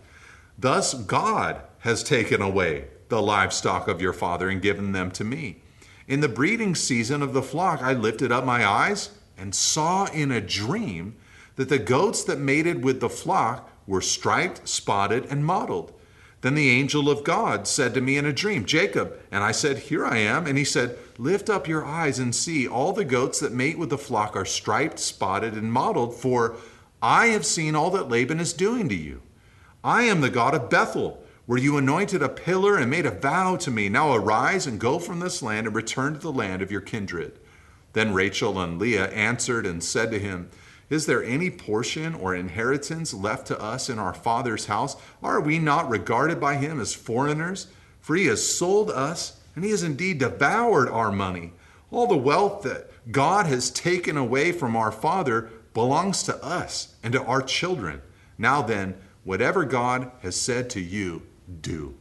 Thus God has taken away the livestock of your father and given them to me. In the breeding season of the flock, I lifted up my eyes and saw in a dream that the goats that mated with the flock were striped, spotted, and mottled. Then the angel of God said to me in a dream, Jacob. And I said, Here I am. And he said, Lift up your eyes and see. All the goats that mate with the flock are striped, spotted, and mottled, for I have seen all that Laban is doing to you. I am the God of Bethel where you anointed a pillar and made a vow to me. Now arise and go from this land and return to the land of your kindred. Then Rachel and Leah answered and said to him, Is there any portion or inheritance left to us in our father's house? Are we not regarded by him as foreigners? For he has sold us, and he has indeed devoured our money. All the wealth that God has taken away from our father belongs to us and to our children. Now then, whatever God has said to you, do.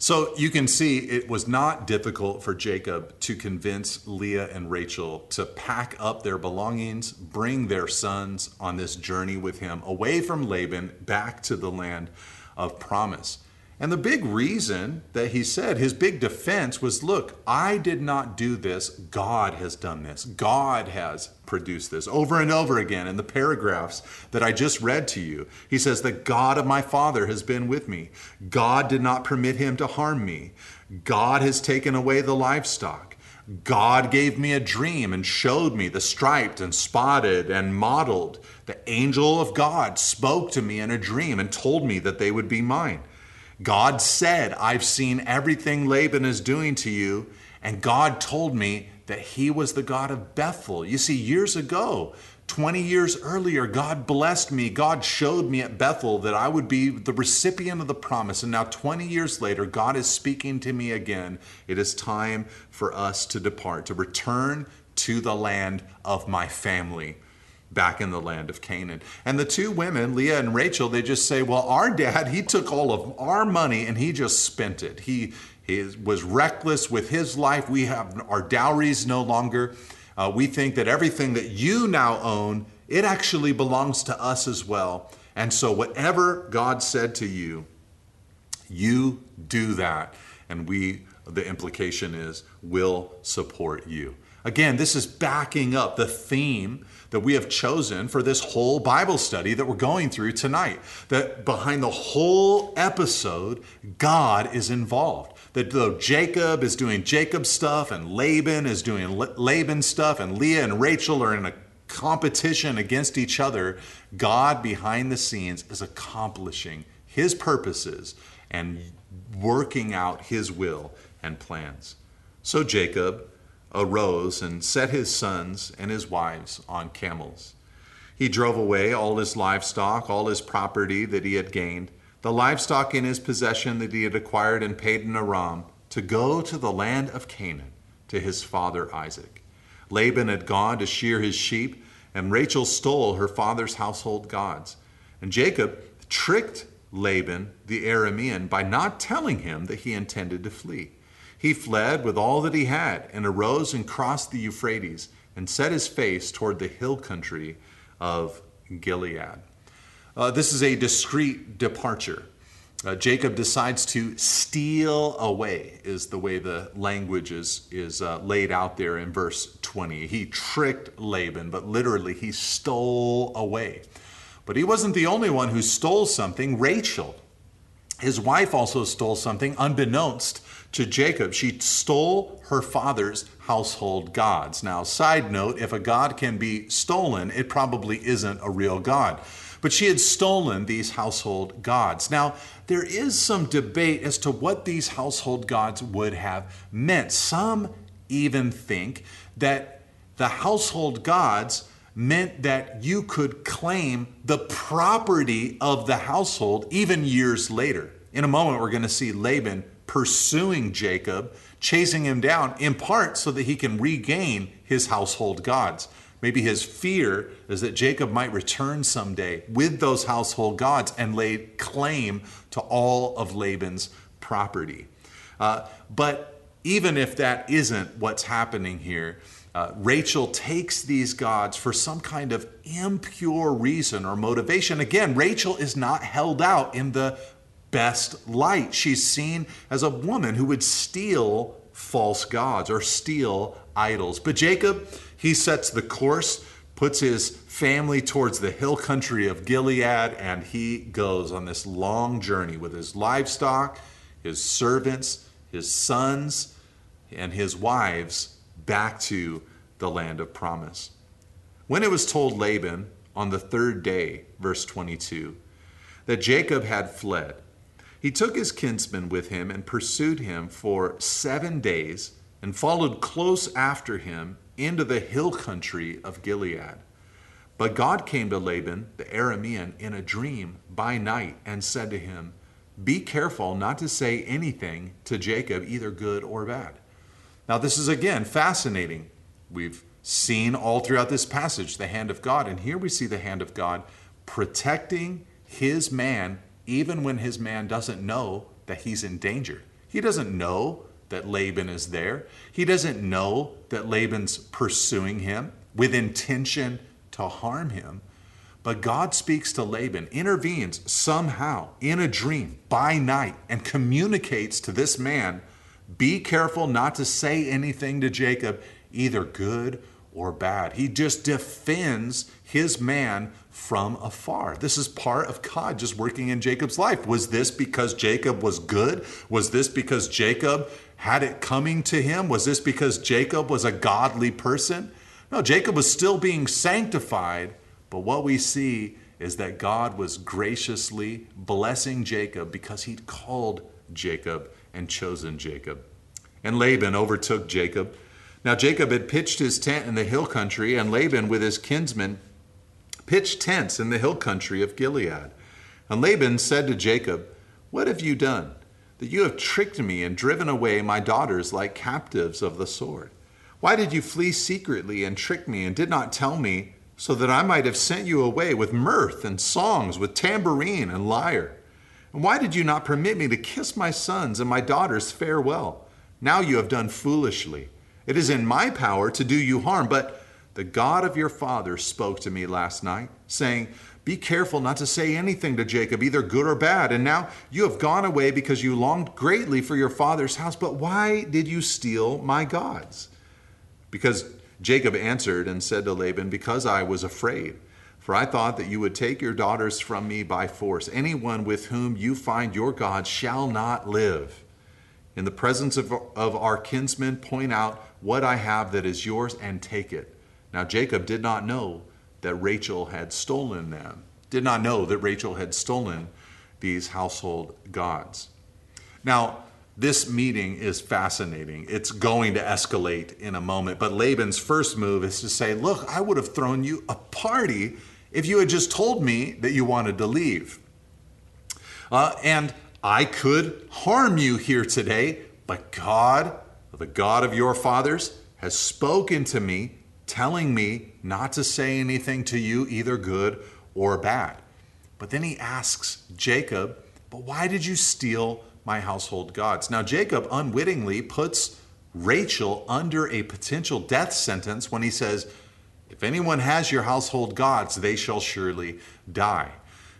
So you can see it was not difficult for Jacob to convince Leah and Rachel to pack up their belongings, bring their sons on this journey with him away from Laban back to the land of promise. And the big reason that he said, his big defense was look, I did not do this. God has done this. God has produced this over and over again in the paragraphs that I just read to you. He says, The God of my father has been with me. God did not permit him to harm me. God has taken away the livestock. God gave me a dream and showed me the striped and spotted and mottled. The angel of God spoke to me in a dream and told me that they would be mine. God said, I've seen everything Laban is doing to you, and God told me that he was the God of Bethel. You see, years ago, 20 years earlier, God blessed me. God showed me at Bethel that I would be the recipient of the promise. And now, 20 years later, God is speaking to me again. It is time for us to depart, to return to the land of my family back in the land of Canaan. And the two women, Leah and Rachel, they just say, Well, our dad, he took all of our money and he just spent it. He, he was reckless with his life. We have our dowries no longer. Uh, we think that everything that you now own, it actually belongs to us as well. And so, whatever God said to you, you do that. And we, the implication is, will support you. Again, this is backing up the theme that we have chosen for this whole Bible study that we're going through tonight. That behind the whole episode, God is involved. That though Jacob is doing Jacob stuff and Laban is doing Laban stuff and Leah and Rachel are in a competition against each other, God behind the scenes is accomplishing his purposes and working out his will and plans. So Jacob arose and set his sons and his wives on camels. He drove away all his livestock, all his property that he had gained, the livestock in his possession that he had acquired and paid in Padan Aram, to go to the land of Canaan to his father Isaac. Laban had gone to shear his sheep, and Rachel stole her father's household gods. And Jacob tricked Laban the Aramean by not telling him that he intended to flee. He fled with all that he had and arose and crossed the Euphrates and set his face toward the hill country of Gilead. Uh, this is a discreet departure. Uh, Jacob decides to steal away, is the way the language is, is uh, laid out there in verse 20. He tricked Laban, but literally he stole away. But he wasn't the only one who stole something. Rachel, his wife, also stole something unbeknownst to Jacob. She stole her father's household gods. Now, side note if a god can be stolen, it probably isn't a real god. But she had stolen these household gods. Now, there is some debate as to what these household gods would have meant. Some even think that the household gods meant that you could claim the property of the household even years later. In a moment, we're going to see Laban pursuing Jacob, chasing him down, in part so that he can regain his household gods. Maybe his fear is that Jacob might return someday with those household gods and lay claim to all of Laban's property. Uh, but even if that isn't what's happening here, uh, Rachel takes these gods for some kind of impure reason or motivation. Again, Rachel is not held out in the best light. She's seen as a woman who would steal false gods or steal idols. But Jacob, he sets the course, puts his family towards the hill country of Gilead, and he goes on this long journey with his livestock, his servants, his sons, and his wives back to the land of promise. When it was told Laban on the third day, verse 22, that Jacob had fled, he took his kinsman with him and pursued him for seven days and followed close after him into the hill country of Gilead. But God came to Laban, the Aramean, in a dream by night and said to him, Be careful not to say anything to Jacob, either good or bad. Now, this is again fascinating. We've seen all throughout this passage the hand of God, and here we see the hand of God protecting his man even when his man doesn't know that he's in danger. He doesn't know that Laban is there. He doesn't know that Laban's pursuing him with intention to harm him. But God speaks to Laban, intervenes somehow in a dream by night, and communicates to this man be careful not to say anything to Jacob, either good or bad. He just defends his man from afar. This is part of God just working in Jacob's life. Was this because Jacob was good? Was this because Jacob had it coming to him? Was this because Jacob was a godly person? No, Jacob was still being sanctified, but what we see is that God was graciously blessing Jacob because he'd called Jacob and chosen Jacob. And Laban overtook Jacob now Jacob had pitched his tent in the hill country, and Laban with his kinsmen pitched tents in the hill country of Gilead. And Laban said to Jacob, What have you done? That you have tricked me and driven away my daughters like captives of the sword. Why did you flee secretly and trick me and did not tell me, so that I might have sent you away with mirth and songs, with tambourine and lyre? And why did you not permit me to kiss my sons and my daughters farewell? Now you have done foolishly. It is in my power to do you harm, but the God of your father spoke to me last night, saying, Be careful not to say anything to Jacob, either good or bad. And now you have gone away because you longed greatly for your father's house. But why did you steal my gods? Because Jacob answered and said to Laban, Because I was afraid. For I thought that you would take your daughters from me by force. Anyone with whom you find your God shall not live. In the presence of, of our kinsmen, point out what I have that is yours and take it. Now Jacob did not know that Rachel had stolen them, did not know that Rachel had stolen these household gods. Now, this meeting is fascinating. It's going to escalate in a moment. But Laban's first move is to say, Look, I would have thrown you a party if you had just told me that you wanted to leave. Uh, and I could harm you here today, but God the God of your fathers, has spoken to me telling me not to say anything to you, either good or bad. But then he asks Jacob, But why did you steal my household gods? Now, Jacob unwittingly puts Rachel under a potential death sentence when he says, If anyone has your household gods, they shall surely die.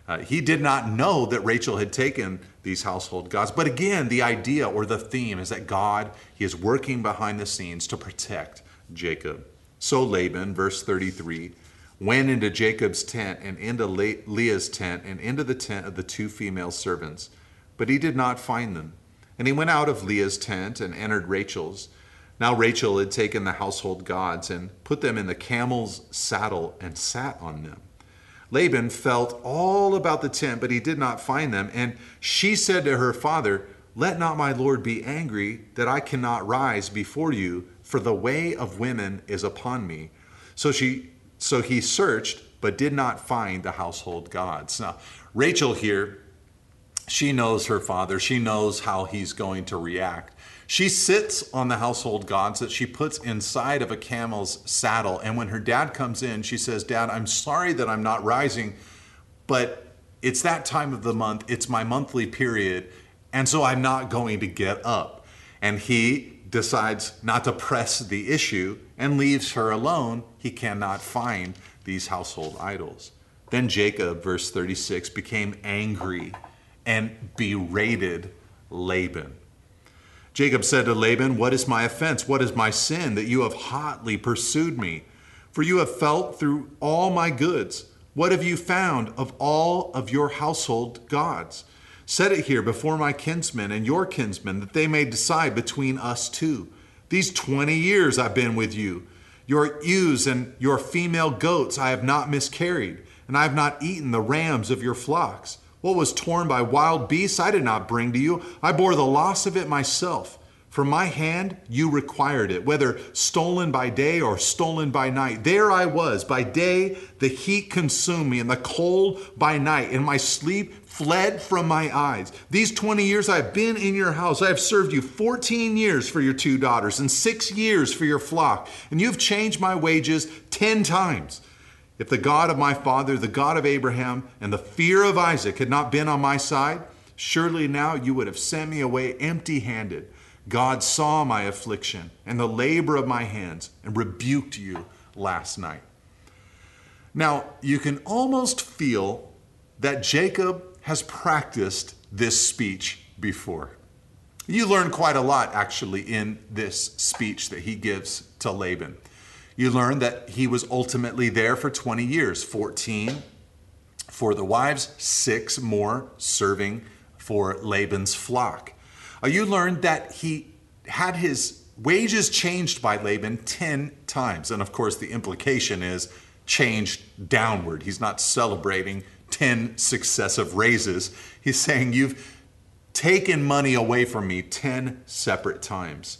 Uh, he did not know that Rachel had taken these household gods. But again, the idea or the theme is that God, he is working behind the scenes to protect Jacob. So Laban, verse 33, went into Jacob's tent and into Leah's tent and into the tent of the two female servants, but he did not find them. And he went out of Leah's tent and entered Rachel's. Now Rachel had taken the household gods and put them in the camel's saddle and sat on them. Laban felt all about the tent, but he did not find them. And she said to her father, Let not my Lord be angry that I cannot rise before you, for the way of women is upon me. So she so he searched, but did not find the household gods. Now, Rachel here she knows her father. She knows how he's going to react. She sits on the household gods that she puts inside of a camel's saddle. And when her dad comes in, she says, Dad, I'm sorry that I'm not rising, but it's that time of the month. It's my monthly period. And so I'm not going to get up. And he decides not to press the issue and leaves her alone. He cannot find these household idols. Then Jacob, verse 36, became angry and berated Laban. Jacob said to Laban, What is my offense? What is my sin that you have hotly pursued me? For you have felt through all my goods. What have you found of all of your household gods? Set it here before my kinsmen and your kinsmen, that they may decide between us two. These 20 years I've been with you. Your ewes and your female goats I have not miscarried, and I have not eaten the rams of your flocks. What was torn by wild beasts I did not bring to you. I bore the loss of it myself. From my hand you required it, whether stolen by day or stolen by night. There I was. By day the heat consumed me, and the cold by night, and my sleep fled from my eyes. These 20 years I have been in your house. I have served you 14 years for your two daughters, and six years for your flock, and you've changed my wages 10 times. If the God of my father, the God of Abraham, and the fear of Isaac had not been on my side, surely now you would have sent me away empty handed. God saw my affliction and the labor of my hands and rebuked you last night. Now, you can almost feel that Jacob has practiced this speech before. You learn quite a lot, actually, in this speech that he gives to Laban you learn that he was ultimately there for 20 years 14 for the wives, six more serving for Laban's flock. Uh, you learned that he had his wages changed by Laban 10 times. And of course, the implication is changed downward. He's not celebrating 10 successive raises. He's saying, You've taken money away from me 10 separate times.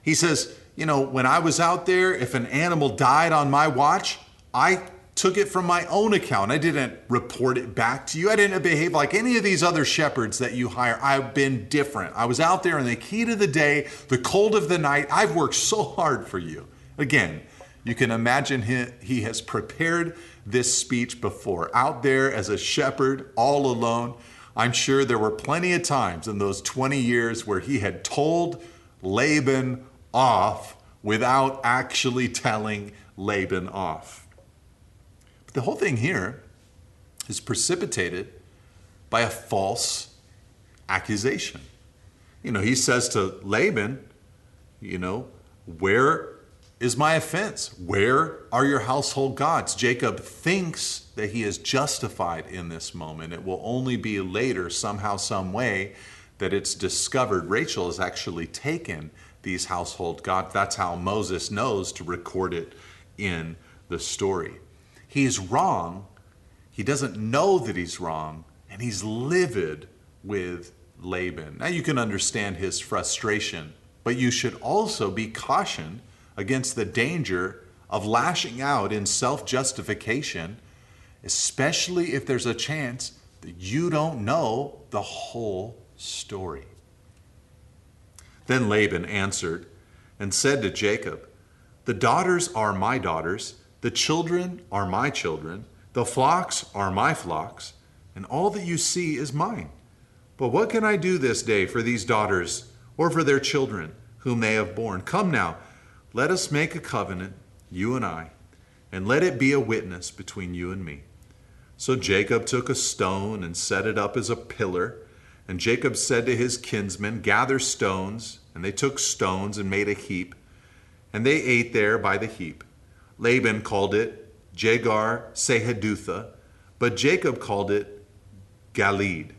He says, you know, when I was out there, if an animal died on my watch, I took it from my own account. I didn't report it back to you. I didn't behave like any of these other shepherds that you hire. I've been different. I was out there in the heat of the day, the cold of the night. I've worked so hard for you. Again, you can imagine he, he has prepared this speech before. Out there as a shepherd, all alone. I'm sure there were plenty of times in those 20 years where he had told Laban off without actually telling Laban off. But the whole thing here is precipitated by a false accusation. You know, he says to Laban, you know, where is my offense? Where are your household gods? Jacob thinks that he is justified in this moment. It will only be later, somehow, some way, that it's discovered Rachel is actually taken these household gods. That's how Moses knows to record it in the story. He's wrong. He doesn't know that he's wrong, and he's livid with Laban. Now you can understand his frustration, but you should also be cautioned against the danger of lashing out in self justification, especially if there's a chance that you don't know the whole story. Then Laban answered and said to Jacob, The daughters are my daughters, the children are my children, the flocks are my flocks, and all that you see is mine. But what can I do this day for these daughters or for their children whom they have borne? Come now, let us make a covenant, you and I, and let it be a witness between you and me. So Jacob took a stone and set it up as a pillar. And Jacob said to his kinsmen, Gather stones. And they took stones and made a heap. And they ate there by the heap. Laban called it Jegar Sahadutha, but Jacob called it Galeed.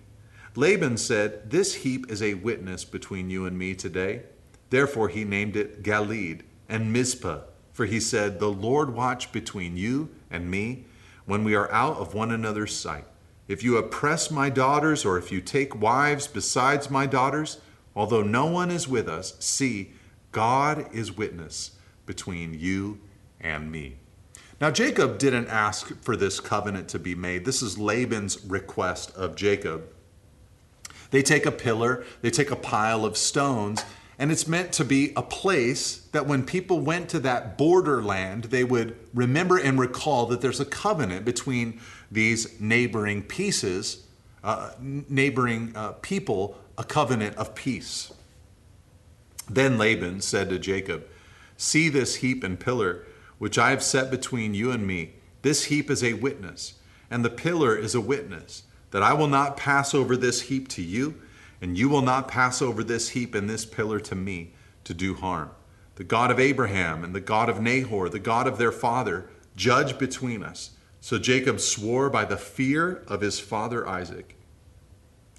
Laban said, This heap is a witness between you and me today. Therefore he named it Galeed and Mizpah, for he said, The Lord watch between you and me when we are out of one another's sight. If you oppress my daughters, or if you take wives besides my daughters, although no one is with us, see, God is witness between you and me. Now, Jacob didn't ask for this covenant to be made. This is Laban's request of Jacob. They take a pillar, they take a pile of stones, and it's meant to be a place that when people went to that borderland, they would remember and recall that there's a covenant between these neighboring pieces, uh, neighboring uh, people, a covenant of peace. Then Laban said to Jacob, See this heap and pillar which I have set between you and me. This heap is a witness, and the pillar is a witness, that I will not pass over this heap to you and you will not pass over this heap and this pillar to me to do harm. The God of Abraham and the God of Nahor, the God of their father, judge between us. So Jacob swore by the fear of his father Isaac.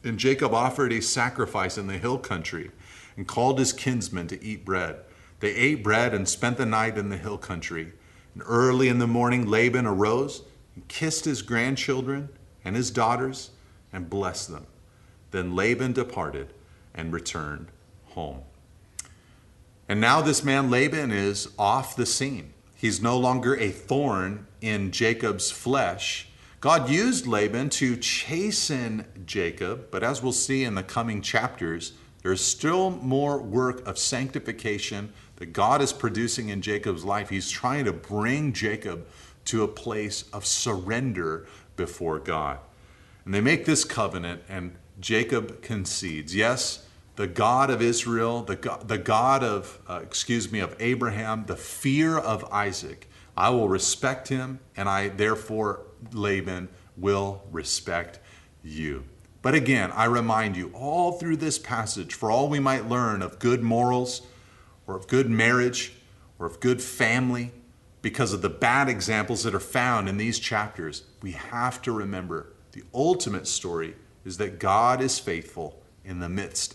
And Jacob offered a sacrifice in the hill country and called his kinsmen to eat bread. They ate bread and spent the night in the hill country. And early in the morning, Laban arose and kissed his grandchildren and his daughters and blessed them. Then Laban departed and returned home. And now this man Laban is off the scene. He's no longer a thorn in Jacob's flesh. God used Laban to chasten Jacob, but as we'll see in the coming chapters, there's still more work of sanctification that God is producing in Jacob's life. He's trying to bring Jacob to a place of surrender before God. And they make this covenant, and Jacob concedes. Yes, the God of Israel, the God, the God of, uh, excuse me, of Abraham, the fear of Isaac. I will respect him, and I therefore, Laban, will respect you. But again, I remind you, all through this passage, for all we might learn of good morals, or of good marriage, or of good family, because of the bad examples that are found in these chapters, we have to remember the ultimate story is that God is faithful in the midst